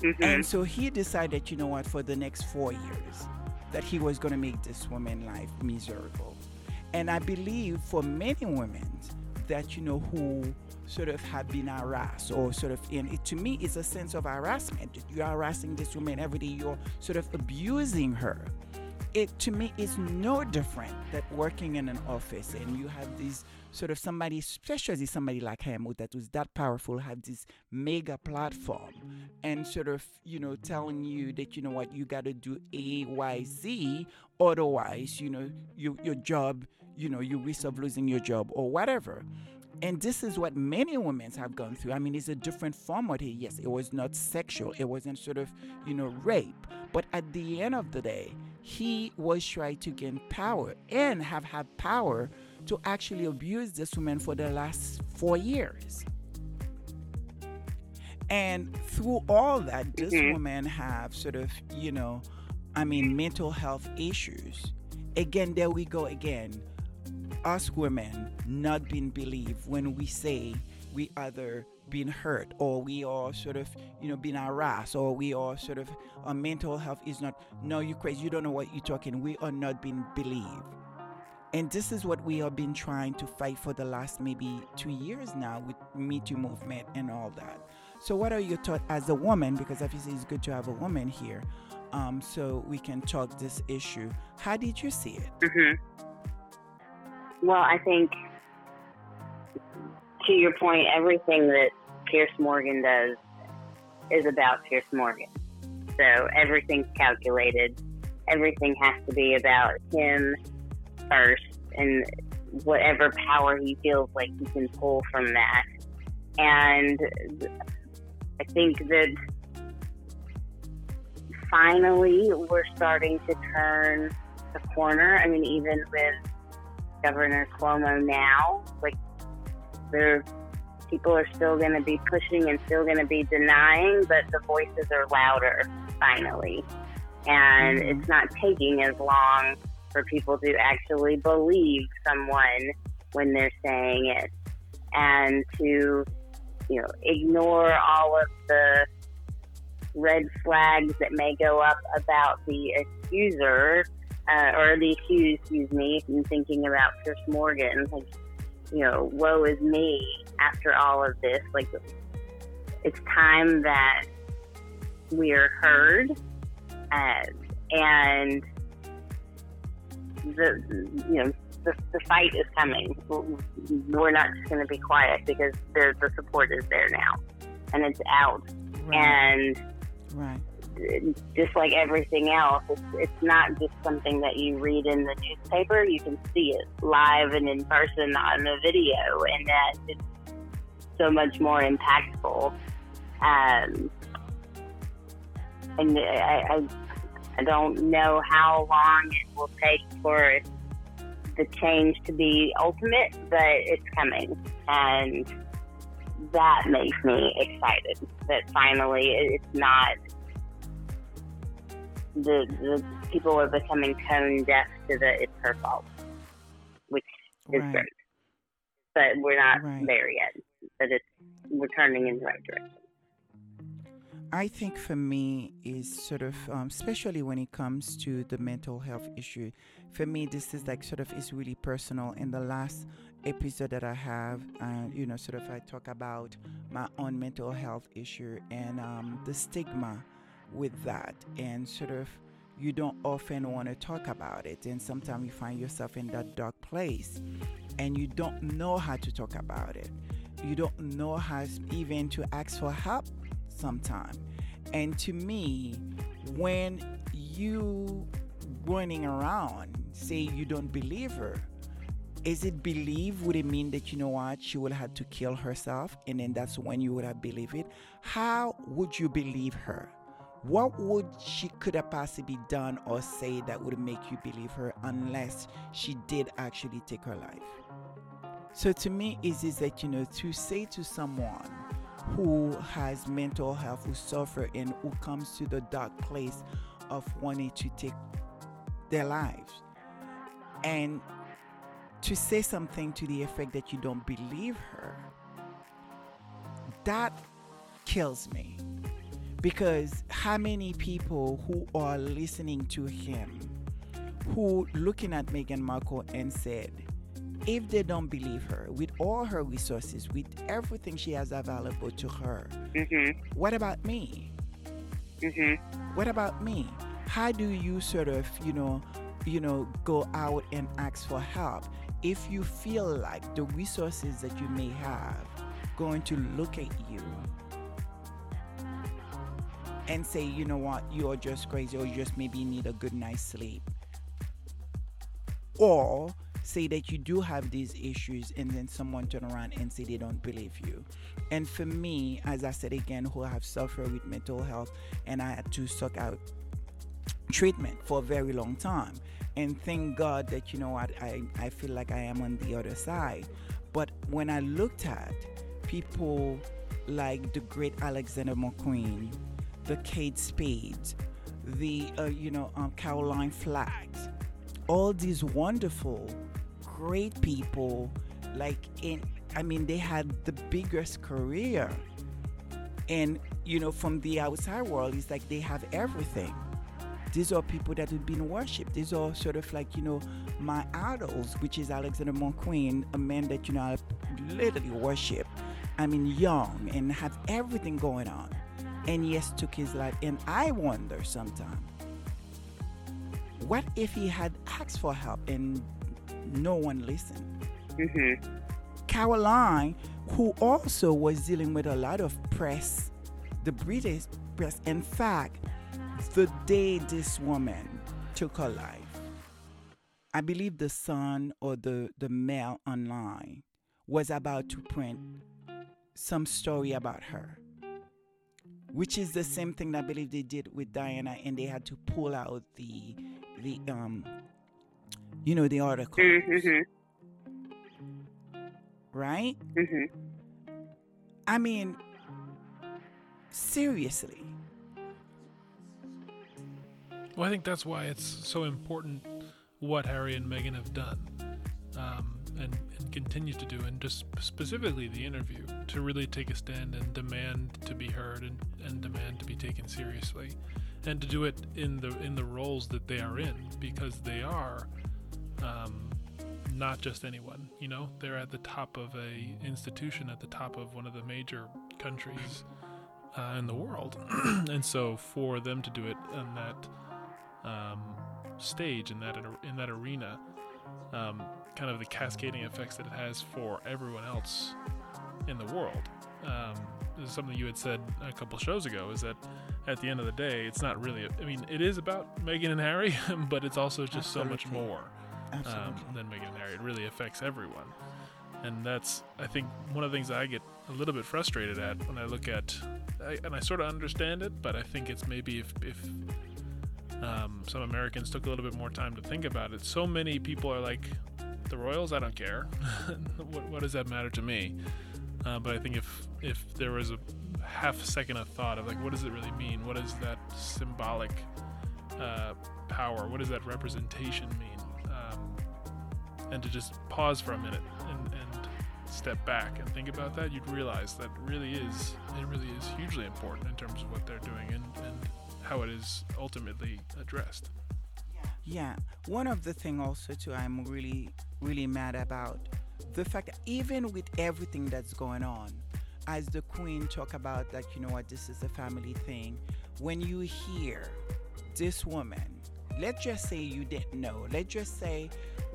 Mm-hmm. And so he decided, you know what, for the next four years, that he was going to make this woman life miserable. And I believe for many women that, you know, who sort of have been harassed or sort of in it, to me, it's a sense of harassment. You're harassing this woman every day, you're sort of abusing her. It to me is no different that working in an office and you have these sort of somebody, especially somebody like him who that was that powerful, have this mega platform and sort of, you know, telling you that, you know what, you got to do A, Y, Z, otherwise, you know, you, your job, you know, you risk of losing your job or whatever. And this is what many women have gone through. I mean, it's a different form of it. Yes, it was not sexual. It wasn't sort of, you know, rape. But at the end of the day, he was trying to gain power and have had power to actually abuse this woman for the last four years. And through all that, this Mhm. woman have sort of, you know, I mean, mental health issues. Again, there we go again. Us women not being believed when we say we either been hurt or we are sort of, you know, being harassed or we are sort of, our mental health is not, no, you crazy, you don't know what you're talking. We are not being believed. And this is what we have been trying to fight for the last maybe two years now with Me Too movement and all that. So, what are your thoughts as a woman? Because obviously, it's good to have a woman here, um, so we can talk this issue. How did you see it? Mm-hmm. Well, I think to your point, everything that Piers Morgan does is about Piers Morgan. So everything's calculated. Everything has to be about him first and whatever power he feels like he can pull from that. And I think that finally we're starting to turn the corner. I mean, even with Governor Cuomo now, like there, people are still going to be pushing and still going to be denying, but the voices are louder finally, and Mhm. it's not taking as long for people to actually believe someone when they're saying it, and to you know ignore all of the red flags that may go up about the accuser uh, or the accused, excuse me, and thinking about Piers Morgan, like, you know, woe is me after all of this. Like, it's time that we are heard, uh, and the you know the, the fight is coming. We're not just going to be quiet because the the support is there now, and it's out, Right. and right. Just like everything else, it's, it's not just something that you read in the newspaper. You can see it live and in person on the video, and that it's so much more impactful. Um, and I, I, I don't know how long it will take for the change to be ultimate, but it's coming. And that makes me excited that finally it's not the, the people are becoming tone deaf to the it's her fault, which is Right. great. But we're not Right. there yet. But it's we're turning in the right direction. I think for me is sort of, um, especially when it comes to the mental health issue. For me, this is like sort of is really personal. In the last episode that I have, uh, you know, sort of I talk about my own mental health issue and um, the stigma with that, and sort of you don't often want to talk about it, and sometimes you find yourself in that dark place, and you don't know how to talk about it. You don't know how even to ask for help sometime. And to me, when you running around say you don't believe her, is it believe would it mean that you know what she would have to kill herself and then that's when you would have believed it? How would you believe her? What would she could have possibly done or say that would make you believe her unless she did actually take her life? So to me, is is that you know to say to someone who has mental health, who suffer, and who comes to the dark place of wanting to take their lives, and to say something to the effect that you don't believe her, that kills me. Because how many people who are listening to him, who looking at Meghan Markle and said, if they don't believe her with all her resources, with everything she has available to her, Mhm. what about me? Mhm. What about me? How do you sort of, you know, you know, go out and ask for help if you feel like the resources that you may have going to look at you and say, you know what, you're just crazy or you just maybe need a good night's sleep. Or say that you do have these issues and then someone turn around and say they don't believe you. And for me, as I said again, who have suffered with mental health and I had to suck out treatment for a very long time. And thank God that you know what I, I feel like I am on the other side. But when I looked at people like the great Alexander McQueen, the Kate Spades, the uh, you know um, Caroline Flacks, all these wonderful, great people, like in I mean they had the biggest career, and you know from the outside world it's like they have everything these are people that have been worshipped. These are sort of like, you know, my idols, which is Alexander McQueen, a man that, you know, I literally worship. I mean, young and have everything going on. And yes, took his life. And I wonder sometimes, what if he had asked for help and no one listened? Mhm. Caroline, who also was dealing with a lot of press, the British press. In fact, the day this woman took her life, I believe the Sun or the, the Mail online was about to print some story about her, which is the same thing that I believe they did with Diana, and they had to pull out the the um you know the article, Mhm. right? Mhm. I mean, seriously. Well, I think that's why it's so important what Harry and Meghan have done, um, and, and continue to do, and just specifically the interview to really take a stand and demand to be heard and, and demand to be taken seriously, and to do it in the in the roles that they are in because they are um, not just anyone. You know, they're at the top of a institution, at the top of one of the major countries uh, in the world, and so for them to do it on that um, stage in that in that arena, um, kind of the cascading effects that it has for everyone else in the world. Um, this is something you had said a couple shows ago. Is that at the end of the day, it's not really. I mean, it is about Meghan and Harry, but it's also just so much more um, than Meghan and Harry. It really affects everyone, and that's I think one of the things I get a little bit frustrated at when I look at, I, and I sort of understand it, but I think it's maybe if if um, some Americans took a little bit more time to think about it. So many people are like, the Royals, I don't care. what, what does that matter to me? Uh, but I think if if there was a half second of thought of like, what does it really mean? What does that symbolic uh, power? What does that representation mean? Um, and to just pause for a minute and, and step back and think about that, you'd realize that really is it really is hugely important in terms of what they're doing and, and how it is ultimately addressed. Yeah, one of the thing also too I'm really really mad about the fact that even with everything that's going on, as the queen talk about that you know what this is a family thing, when you hear this woman, let's just say you didn't know, let's just say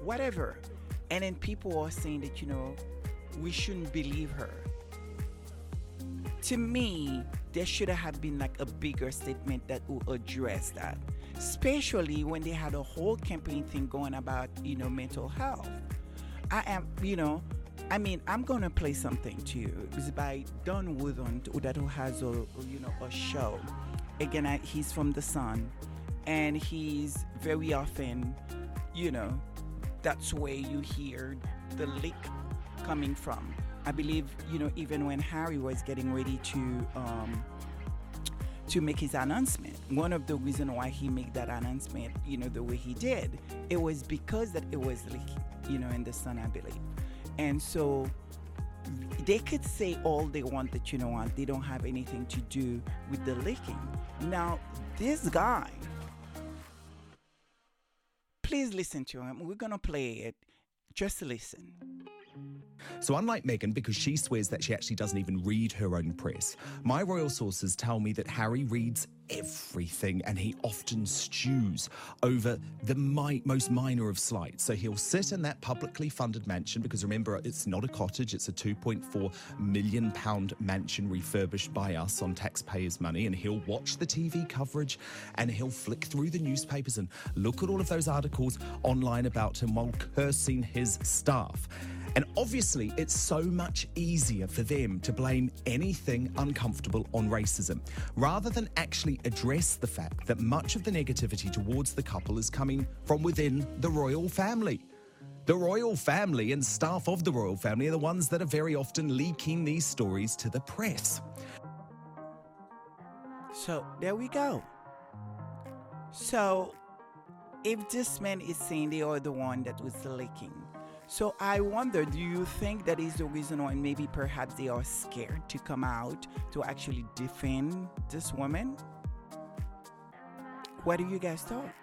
whatever, and then people are saying that you know we shouldn't believe her. To me, there should have been like a bigger statement that will address that, especially when they had a whole campaign thing going about you know mental health. I am, you know, I mean, I'm gonna play something to you. It's by Dan Wootton, that who has a, you know, a show. Again, I, he's from the Sun, and he's very often, you know, that's where you hear the leak coming from. I believe, you know, even when Harry was getting ready to um, to make his announcement, one of the reasons why he made that announcement, you know, the way he did, it was because that it was leaking, you know, in the sun, I believe. And so they could say all they want that, you know what, they don't have anything to do with the leaking. Now, this guy, please listen to him. We're to play it. Just listen. So, unlike Meghan, because she swears that she actually doesn't even read her own press, my royal sources tell me that Harry reads everything and he often stews over the mi- most minor of slights. So, he'll sit in that publicly funded mansion because remember, it's not a cottage, it's a 2.4 million pound mansion refurbished by us on taxpayers' money. And he'll watch the TV coverage and he'll flick through the newspapers and look at all of those articles online about him while cursing his staff. And obviously, it's so much easier for them to blame anything uncomfortable on racism, rather than actually address the fact that much of the negativity towards the couple is coming from within the royal family. The royal family and staff of the royal family are the ones that are very often leaking these stories to the press. So there we go. So if this man is Cindy or the one that was leaking, so I wonder, do you think that is the reason why maybe perhaps they are scared to come out to actually defend this woman? What do you guys thought?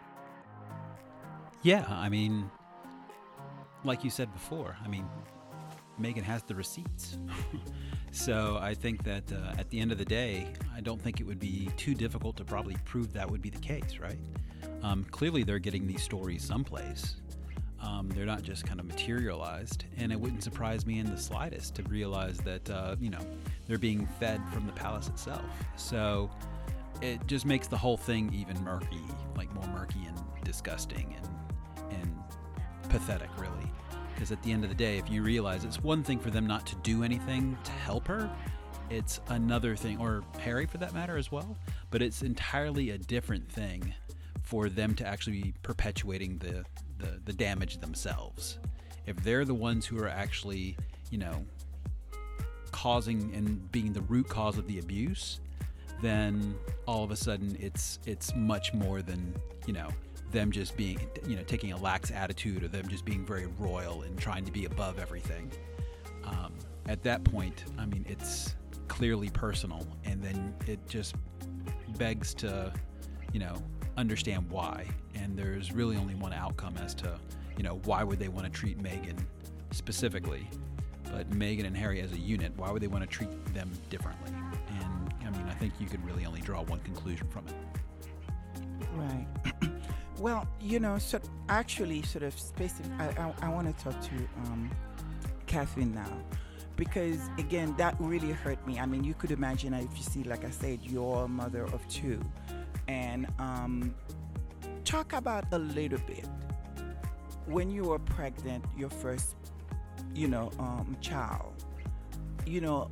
Yeah, I mean, like you said before, I mean, Meghan has the receipts. so I think that uh, at the end of the day, I don't think it would be too difficult to probably prove that would be the case, right? Um, clearly, they're getting these stories someplace. Um, they're not just kind of materialized, and it wouldn't surprise me in the slightest to realize that uh, you know they're being fed from the palace itself. So it just makes the whole thing even murky, like more murky and disgusting and and pathetic, really. Because at the end of the day, if you realize it's one thing for them not to do anything to help her, it's another thing, or Harry for that matter as well. But it's entirely a different thing for them to actually be perpetuating the the, the damage themselves. If they're the ones who are actually, you know, causing and being the root cause of the abuse, then all of a sudden it's it's much more than you know them just being you know taking a lax attitude or them just being very royal and trying to be above everything. Um, at that point, I mean, it's clearly personal, and then it just begs to, you know, understand why. And there's really only one outcome as to, you know, why would they want to treat Meghan specifically, but Meghan and Harry as a unit, why would they want to treat them differently? And I mean, I think you could really only draw one conclusion from it. Right. well, you know, so actually, sort of specific. I, I, I want to talk to um, Catherine now because again, that really hurt me. I mean, you could imagine if you see, like I said, you're a mother of two, and um, talk about a little bit when you were pregnant, your first, you know, um, child. You know,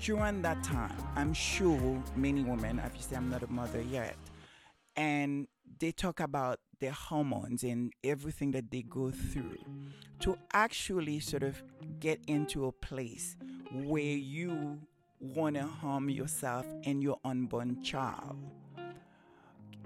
during that time, I'm sure many women, obviously, I'm not a mother yet, and they talk about their hormones and everything that they go through to actually sort of get into a place where you want to harm yourself and your unborn child.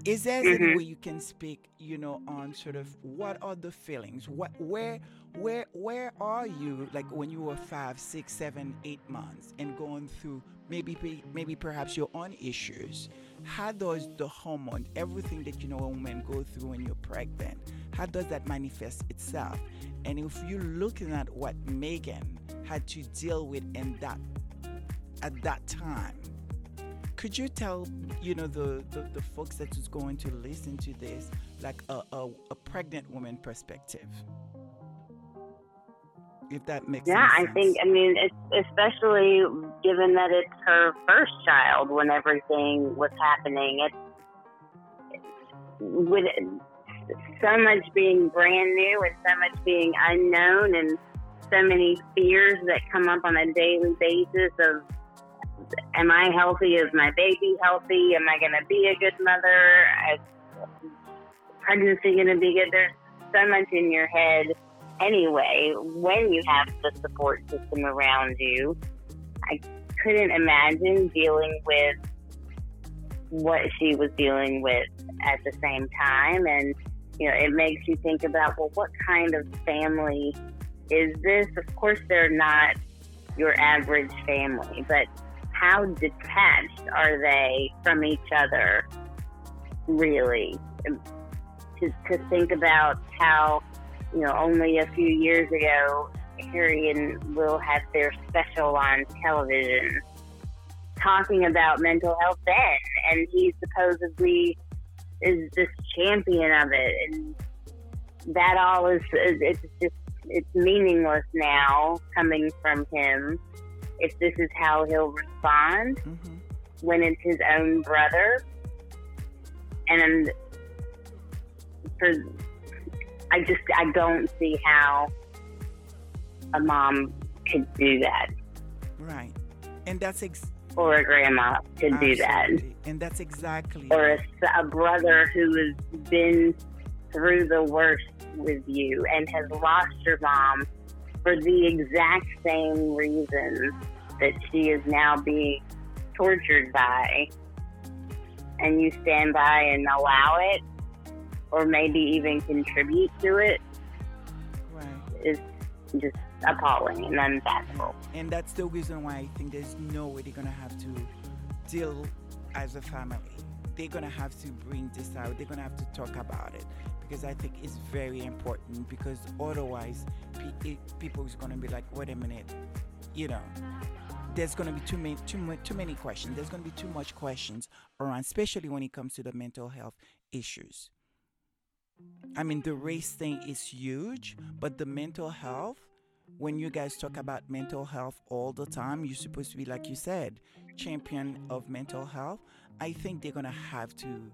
Is there any Mhm. way you can speak, you know, on sort of what are the feelings? What, where, where, where are you? Like when you were five, six, seven, eight months and going through maybe, maybe perhaps your own issues. How does the hormone, everything that you know a woman go through when you're pregnant, how does that manifest itself? And if you're looking at what Meghan had to deal with in that at that time, could you tell you know the, the, the folks that is going to listen to this like a, a, a pregnant woman perspective if that makes Yeah, I think, I mean, it's especially given that it's her first child when everything was happening. It's with so much being brand new and so much being unknown and so many fears that come up on a daily basis of am I healthy? Is my baby healthy? Am I going to be a good mother? Is pregnancy going to be good? There's so much in your head anyway when you have the support system around you. I couldn't imagine dealing with what she was dealing with at the same time. And, you know, it makes you think about, well, what kind of family is this? Of course, they're not your average family, but how detached are they from each other, really? To, to think about how, you know, only a few years ago, Harry and Will had their special on television talking about mental health then, and he supposedly is this champion of it, and that all is it's just it's meaningless now coming from him. If this is how he'll respond Mhm. when it's his own brother, and for I just I don't see how a mom could do that. Right. And that's ex- or a grandma could do that. And that's exactly or a, a brother who has been through the worst with you and has lost your mom for the exact same reason that she is now being tortured by and you stand by and allow it or maybe even contribute to it right is just appalling and unfathomable. and that's the reason why I think there's no way they're gonna have to deal as a family. They're gonna have to bring this out. They're gonna have to talk about it because I think it's very important. Because otherwise, pe- it, people is gonna be like, "Wait a minute," you know. There's gonna be too many, too much, too many questions. There's gonna be too much questions around, especially when it comes to the mental health issues. I mean, the race thing is huge, but the mental health when you guys talk about mental health all the time, you're supposed to be, like you said, champion of mental health. I think they're gonna have to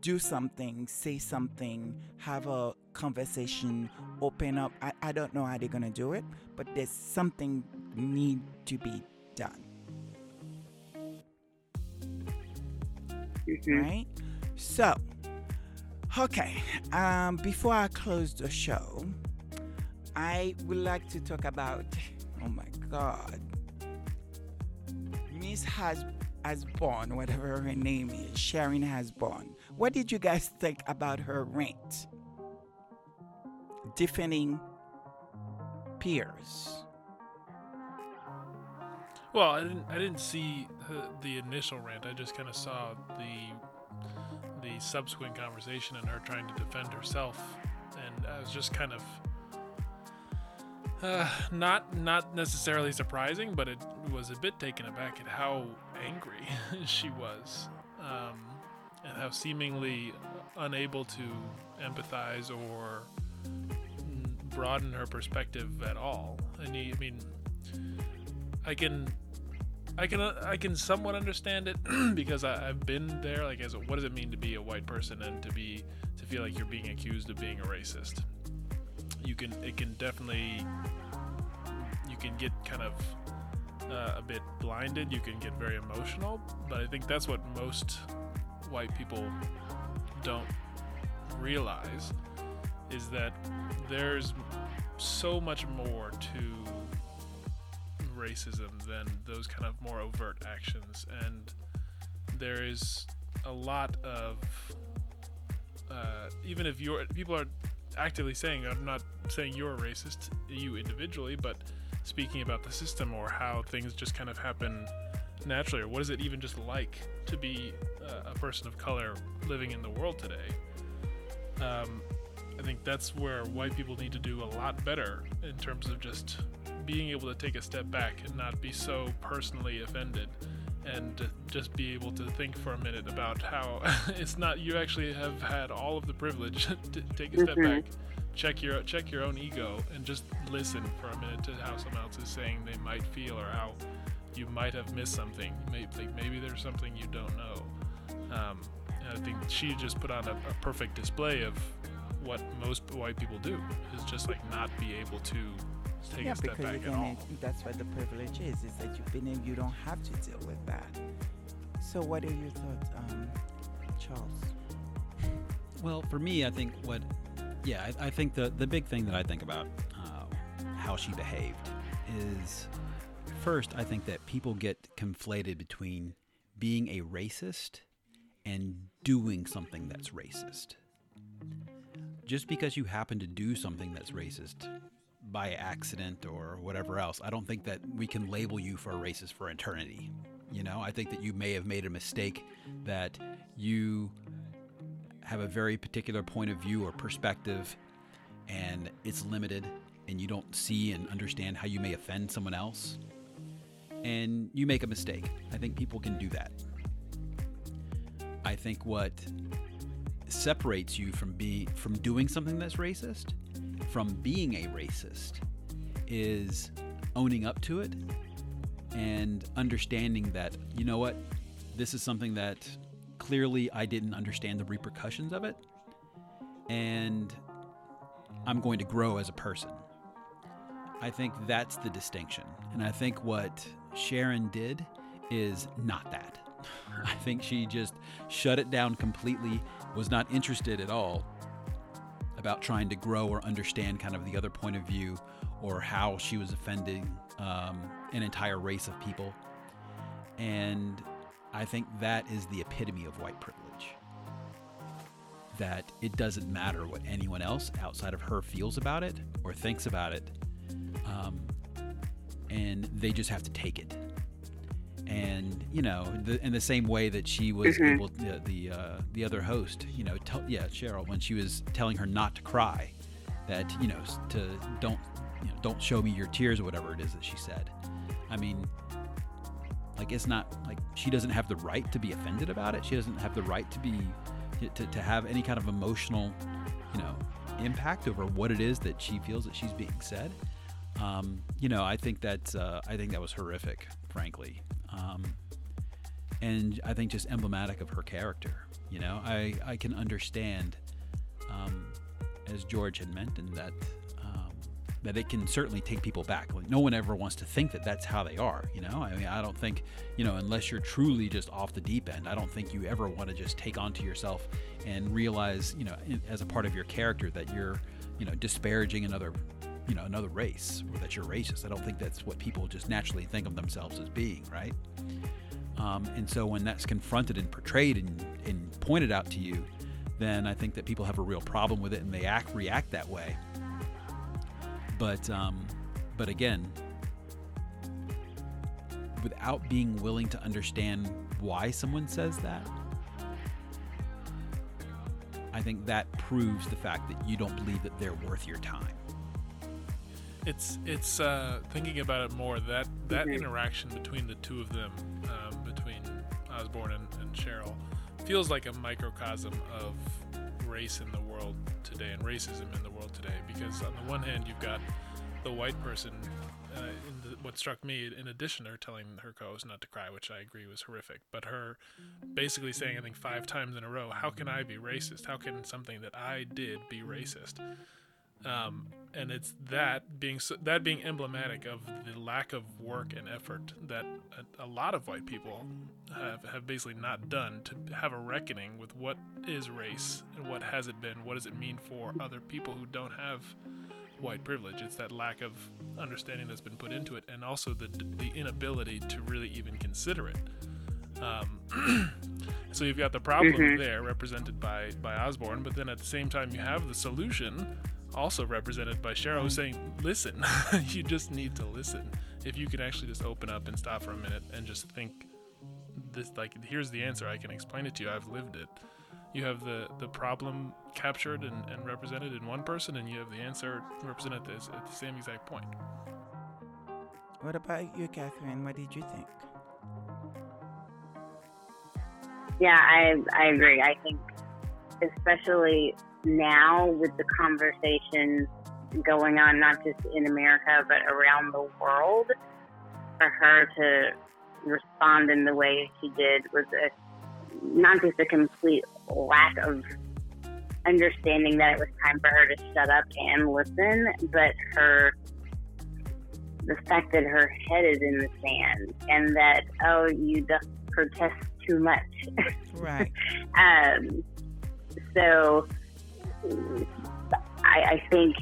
do something, say something, have a conversation, open up. I, I don't know how they're gonna do it, but there's something need to be done, Mhm. right? So, okay. Um, before I close the show, I would like to talk about. Oh my God, Miss has has born, whatever her name is, Sharon Osbourne. What did you guys think about her rant? Defending Piers. Well, I didn't. I didn't see the, initial rant. I just kind of saw the the subsequent conversation and her trying to defend herself, and I was just kind of uh, not not necessarily surprising, but it was a bit taken aback at how angry she was, um, and how seemingly unable to empathize or broaden her perspective at all. And I mean, I can I can uh, I can somewhat understand it because I, I've been there. Like, as a, what does it mean to be a white person and to be to feel like you're being accused of being a racist? You can it can definitely you can get kind of uh, a bit blinded. You can get very emotional, but I think that's what most white people don't realize is that there's so much more to racism than those kind of more overt actions, and there is a lot of uh, even if you're people are actively saying I'm not saying you're a racist, you individually, but speaking about the system or how things just kind of happen naturally, or what is it even just like to be uh, a person of color living in the world today? Um, I think that's where white people need to do a lot better in terms of just being able to take a step back and not be so personally offended and just be able to think for a minute about how it's not you actually have had all of the privilege to take a step Mhm. back check your check your own ego and just listen for a minute to how someone else is saying they might feel or how you might have missed something maybe like maybe there's something you don't know um, and I think she just put on a, a perfect display of what most white people do is just like not be able to take yeah, a step because back at again, all. it, that's what the privilege is, is that you've been in, you don't have to deal with that. So what are your thoughts, um, Charles? Well, for me, I think what, yeah, I, I think the the big thing that I think about uh, how she behaved is first, I think that people get conflated between being a racist and doing something that's racist. Just because you happen to do something that's racist by accident or whatever else, I don't think that we can label you for a racist for eternity. You know, I think that you may have made a mistake that you have a very particular point of view or perspective and it's limited and you don't see and understand how you may offend someone else and you make a mistake. I think people can do that. I think what separates you from being from doing something that's racist from being a racist is owning up to it and understanding that you know what this is something that clearly I didn't understand the repercussions of it and I'm going to grow as a person. I think that's the distinction. And I think what Sharon did is not that. I think she just shut it down completely, was not interested at all about trying to grow or understand kind of the other point of view or how she was offending um, an entire race of people. And I think that is the epitome of white privilege. That it doesn't matter what anyone else outside of her feels about it or thinks about it, um, and they just have to take it. And you know, the, in the same way that she was Mhm. able, the the, uh, the other host, you know, tell, yeah, Sheryl, when she was telling her not to cry, that you know, to don't, you know, don't show me your tears or whatever it is that she said. I mean, like it's not like she doesn't have the right to be offended about it. She doesn't have the right to be to, to have any kind of emotional, you know, impact over what it is that she feels that she's being said. Um, you know, I think that uh, I think that was horrific, frankly, um, and I think just emblematic of her character. You know, I I can understand, um, as George had mentioned, that um, that it can certainly take people back. Like no one ever wants to think that that's how they are. You know, I mean, I don't think you know unless you're truly just off the deep end. I don't think you ever want to just take onto yourself and realize, you know, as a part of your character that you're, you know, disparaging another, you know, another race or that you're racist. I don't think that's what people just naturally think of themselves as being, right? Um, and so when that's confronted and portrayed and, and pointed out to you, then I think that people have a real problem with it and they act react that way. But um, but again, without being willing to understand why someone says that, I think that proves the fact that you don't believe that they're worth your time. It's it's uh, thinking about it more that that Mhm. interaction between the two of them, um, between Osbourne and, and Sheryl, feels like a microcosm of race in the world today and racism in the world today. Because on the one hand, you've got the white person. Uh, in the, what struck me, in addition to her telling her co-host not to cry, which I agree was horrific, but her basically saying, I think five times in a row, "How can I be racist? How can something that I did be racist?" Um, and it's that being so, that being emblematic of the lack of work and effort that a, a lot of white people have, have basically not done to have a reckoning with what is race and what has it been what does it mean for other people who don't have white privilege. It's that lack of understanding that's been put into it, and also the the inability to really even consider it. Um, so you've got the problem Mhm. there, represented by by Osbourne, but then at the same time you have the solution, also represented by Sheryl, who's saying, "Listen, you just need to listen. If you can actually just open up and stop for a minute and just think, this like here's the answer. I can explain it to you. I've lived it." You have the, the problem captured and, and represented in one person, and you have the answer represented at the, at the same exact point. What about you, Catherine? What did you think? Yeah, I I agree. I think especially now with the conversations going on not just in America but around the world, for her to respond in the way she did was a not just a complete lack of understanding that it was time for her to shut up and listen, but her the fact that her head is in the sand and that oh you just protest too much Right. um, so I, I think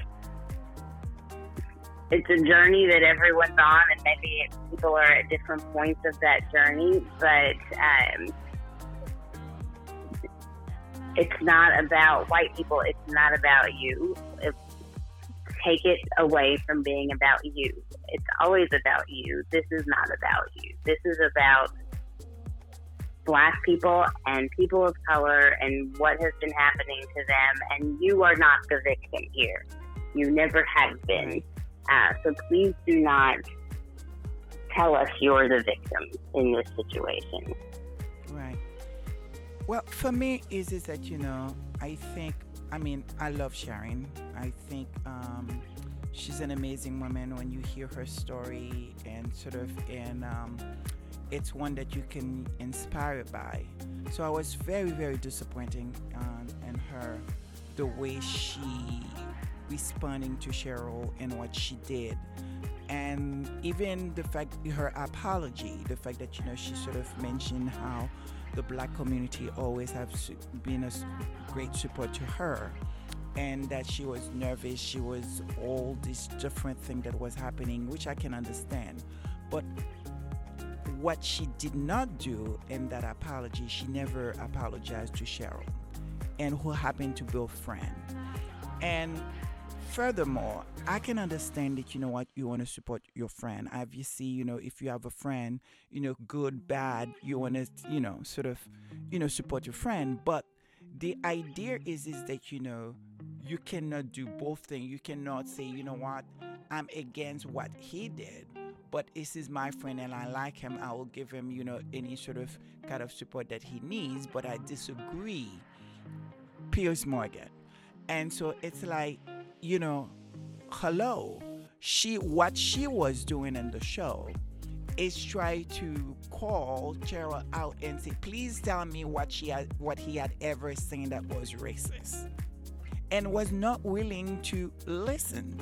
it's a journey that everyone's on, and maybe people are at different points of that journey. But um, it's not about white people. It's not about you. Take it away from being about you. It's always about you. This is not about you. This is about black people and people of color and what has been happening to them. And you are not the victim here. You never have been. Uh, so please do not tell us you're the victim in this situation. Right. Well, for me, is is that you know, I think, I mean, I love Sharon. I think um, she's an amazing woman. When you hear her story and sort of, and um, it's one that you can inspire by. So I was very, very disappointing um, in her, the way she responding to Sheryl and what she did. And even the fact her apology the fact that you know she sort of mentioned how the black community always have been a great support to her. And that she was nervous she was all this different thing that was happening which i can understand. But what she did not do in that apology she never apologized to sheryl and who happened to be a friend. And furthermore i can understand that you know what you want to support your friend. Obviously you know if you have a friend you know good bad you want to you know sort of you know support your friend. But the idea is is that you know you cannot do both things. You cannot say you know what? I'm against what he did but this is my friend and i like him i will give him you know any sort of kind of support that he needs but i disagree Piers Morgan. And so it's like, you know, hello. She what she was doing in the show is try to call Sheryl out and say, please tell me what she had what he had ever seen that was racist. And was not willing to listen.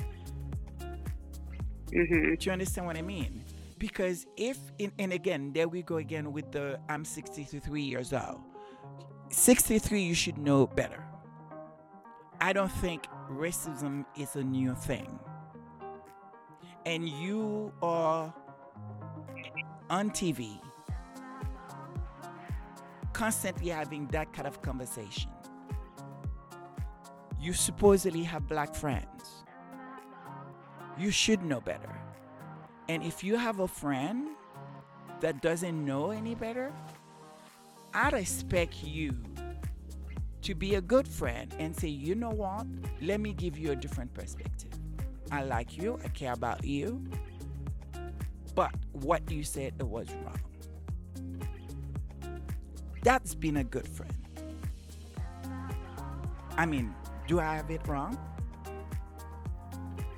Hmm Do you understand what I mean? Because if, and again, there we go again with the I'm 63 years old. 63, you should know better. I don't think racism is a new thing. And you are on TV constantly having that kind of conversation. You supposedly have black friends. You should know better. And if you have a friend that doesn't know any better, I'd expect you to be a good friend and say, you know what? Let me give you a different perspective. I like you, I care about you, but what you said was wrong. That's been a good friend. I mean, do I have it wrong?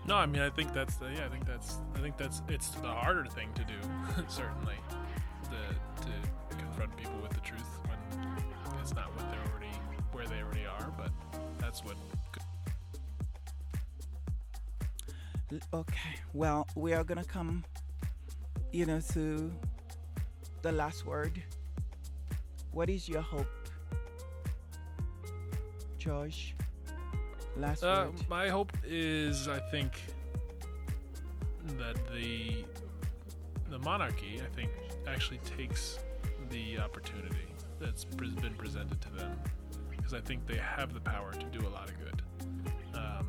No, I mean I think that's the yeah I think that's I think that's it's the harder thing to do certainly the to confront people with the truth when it's not what they're already where they already are, but that's what Okay, well, we are gonna come, you know, to the last word. What is your hope, George? Last Uh, word. my hope is, I think that the the monarchy, I think, actually takes the opportunity that's been presented to them, because I think they have the power to do a lot of good, um,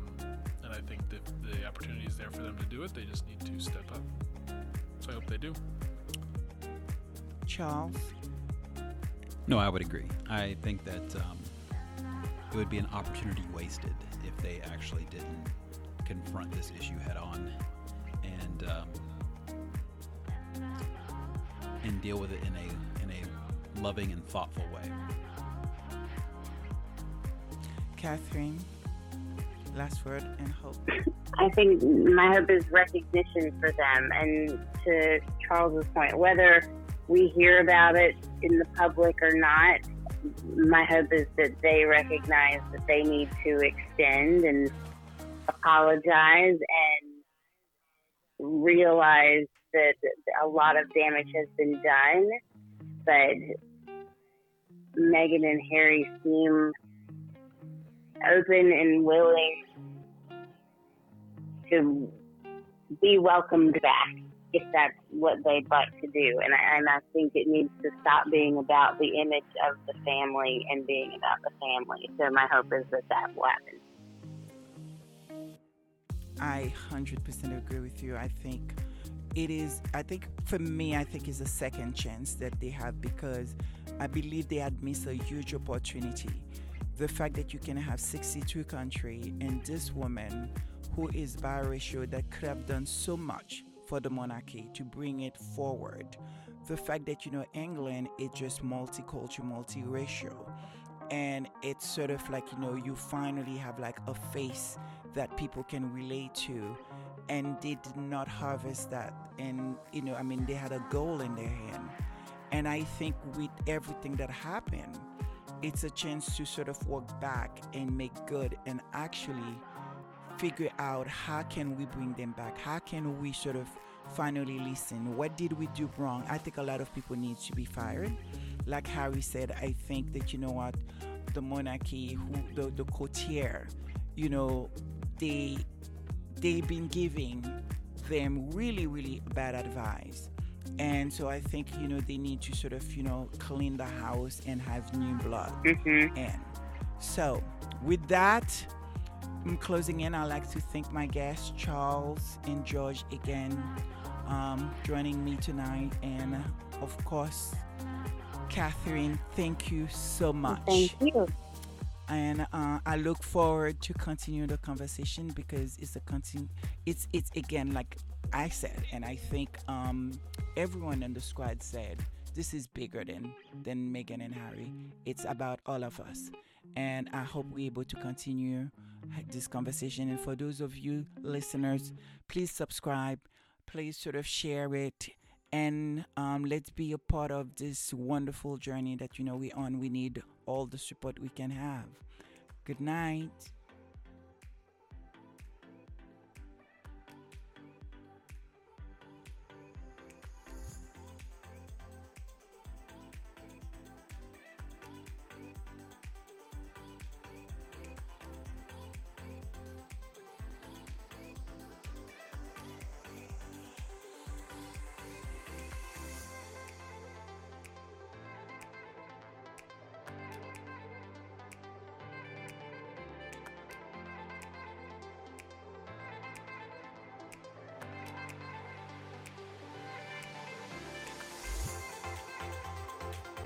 and I think that the opportunity is there for them to do it. They just need to step up. So I hope they do. Charles. No, I would agree. I think that um, it would be an opportunity wasted if they actually didn't confront this issue head on and um, and deal with it in a in a loving and thoughtful way. Catherine. Last word and hope. I think my hope is recognition for them. And to Charles's point, whether we hear about it in the public or not, my hope is that they recognize that they need to extend and apologize and realize that a lot of damage has been done. But Meghan and Harry seem open and willing to be welcomed back if that's what they'd like to do. And I, and I think it needs to stop being about the image of the family and being about the family. So my hope is that that will happen. I 100% agree with you. I think it is, I think for me, I think it's a second chance that they have because I believe they had missed a huge opportunity. The fact that you can have 62 country and this woman who is biracial that could have done so much for the monarchy to bring it forward. The fact that, you know, England is just multicultural, multiracial. And it's sort of like, you know, you finally have like a face that people can relate to. And they did not harvest that. And, you know, I mean, they had a goal in their hand. And I think with everything that happened, it's a chance to sort of walk back and make good and actually figure out how can we bring them back? How can we sort of finally listen? What did we do wrong? I think a lot of people need to be fired. Like harry said i think that you know what the monarchy who the, the courtier you know they they've been giving them really really bad advice. And so i think you know they need to sort of you know clean the house and have new blood. Mm-hmm. in. So, with that, in closing in, I'd like to thank my guests, Charles and George, again, um, joining me tonight. And uh, of course, Catherine, thank you so much. Thank you. And uh, I look forward to continue the conversation because it's a continu- It's it's again like I said, and I think um, everyone in the squad said this is bigger than than Meghan and Harry. It's about all of us, and I hope we're able to continue this conversation. And for those of you listeners, please subscribe, please sort of share it, and um, let's be a part of this wonderful journey that you know we're on. We need all the support we can have. Good night.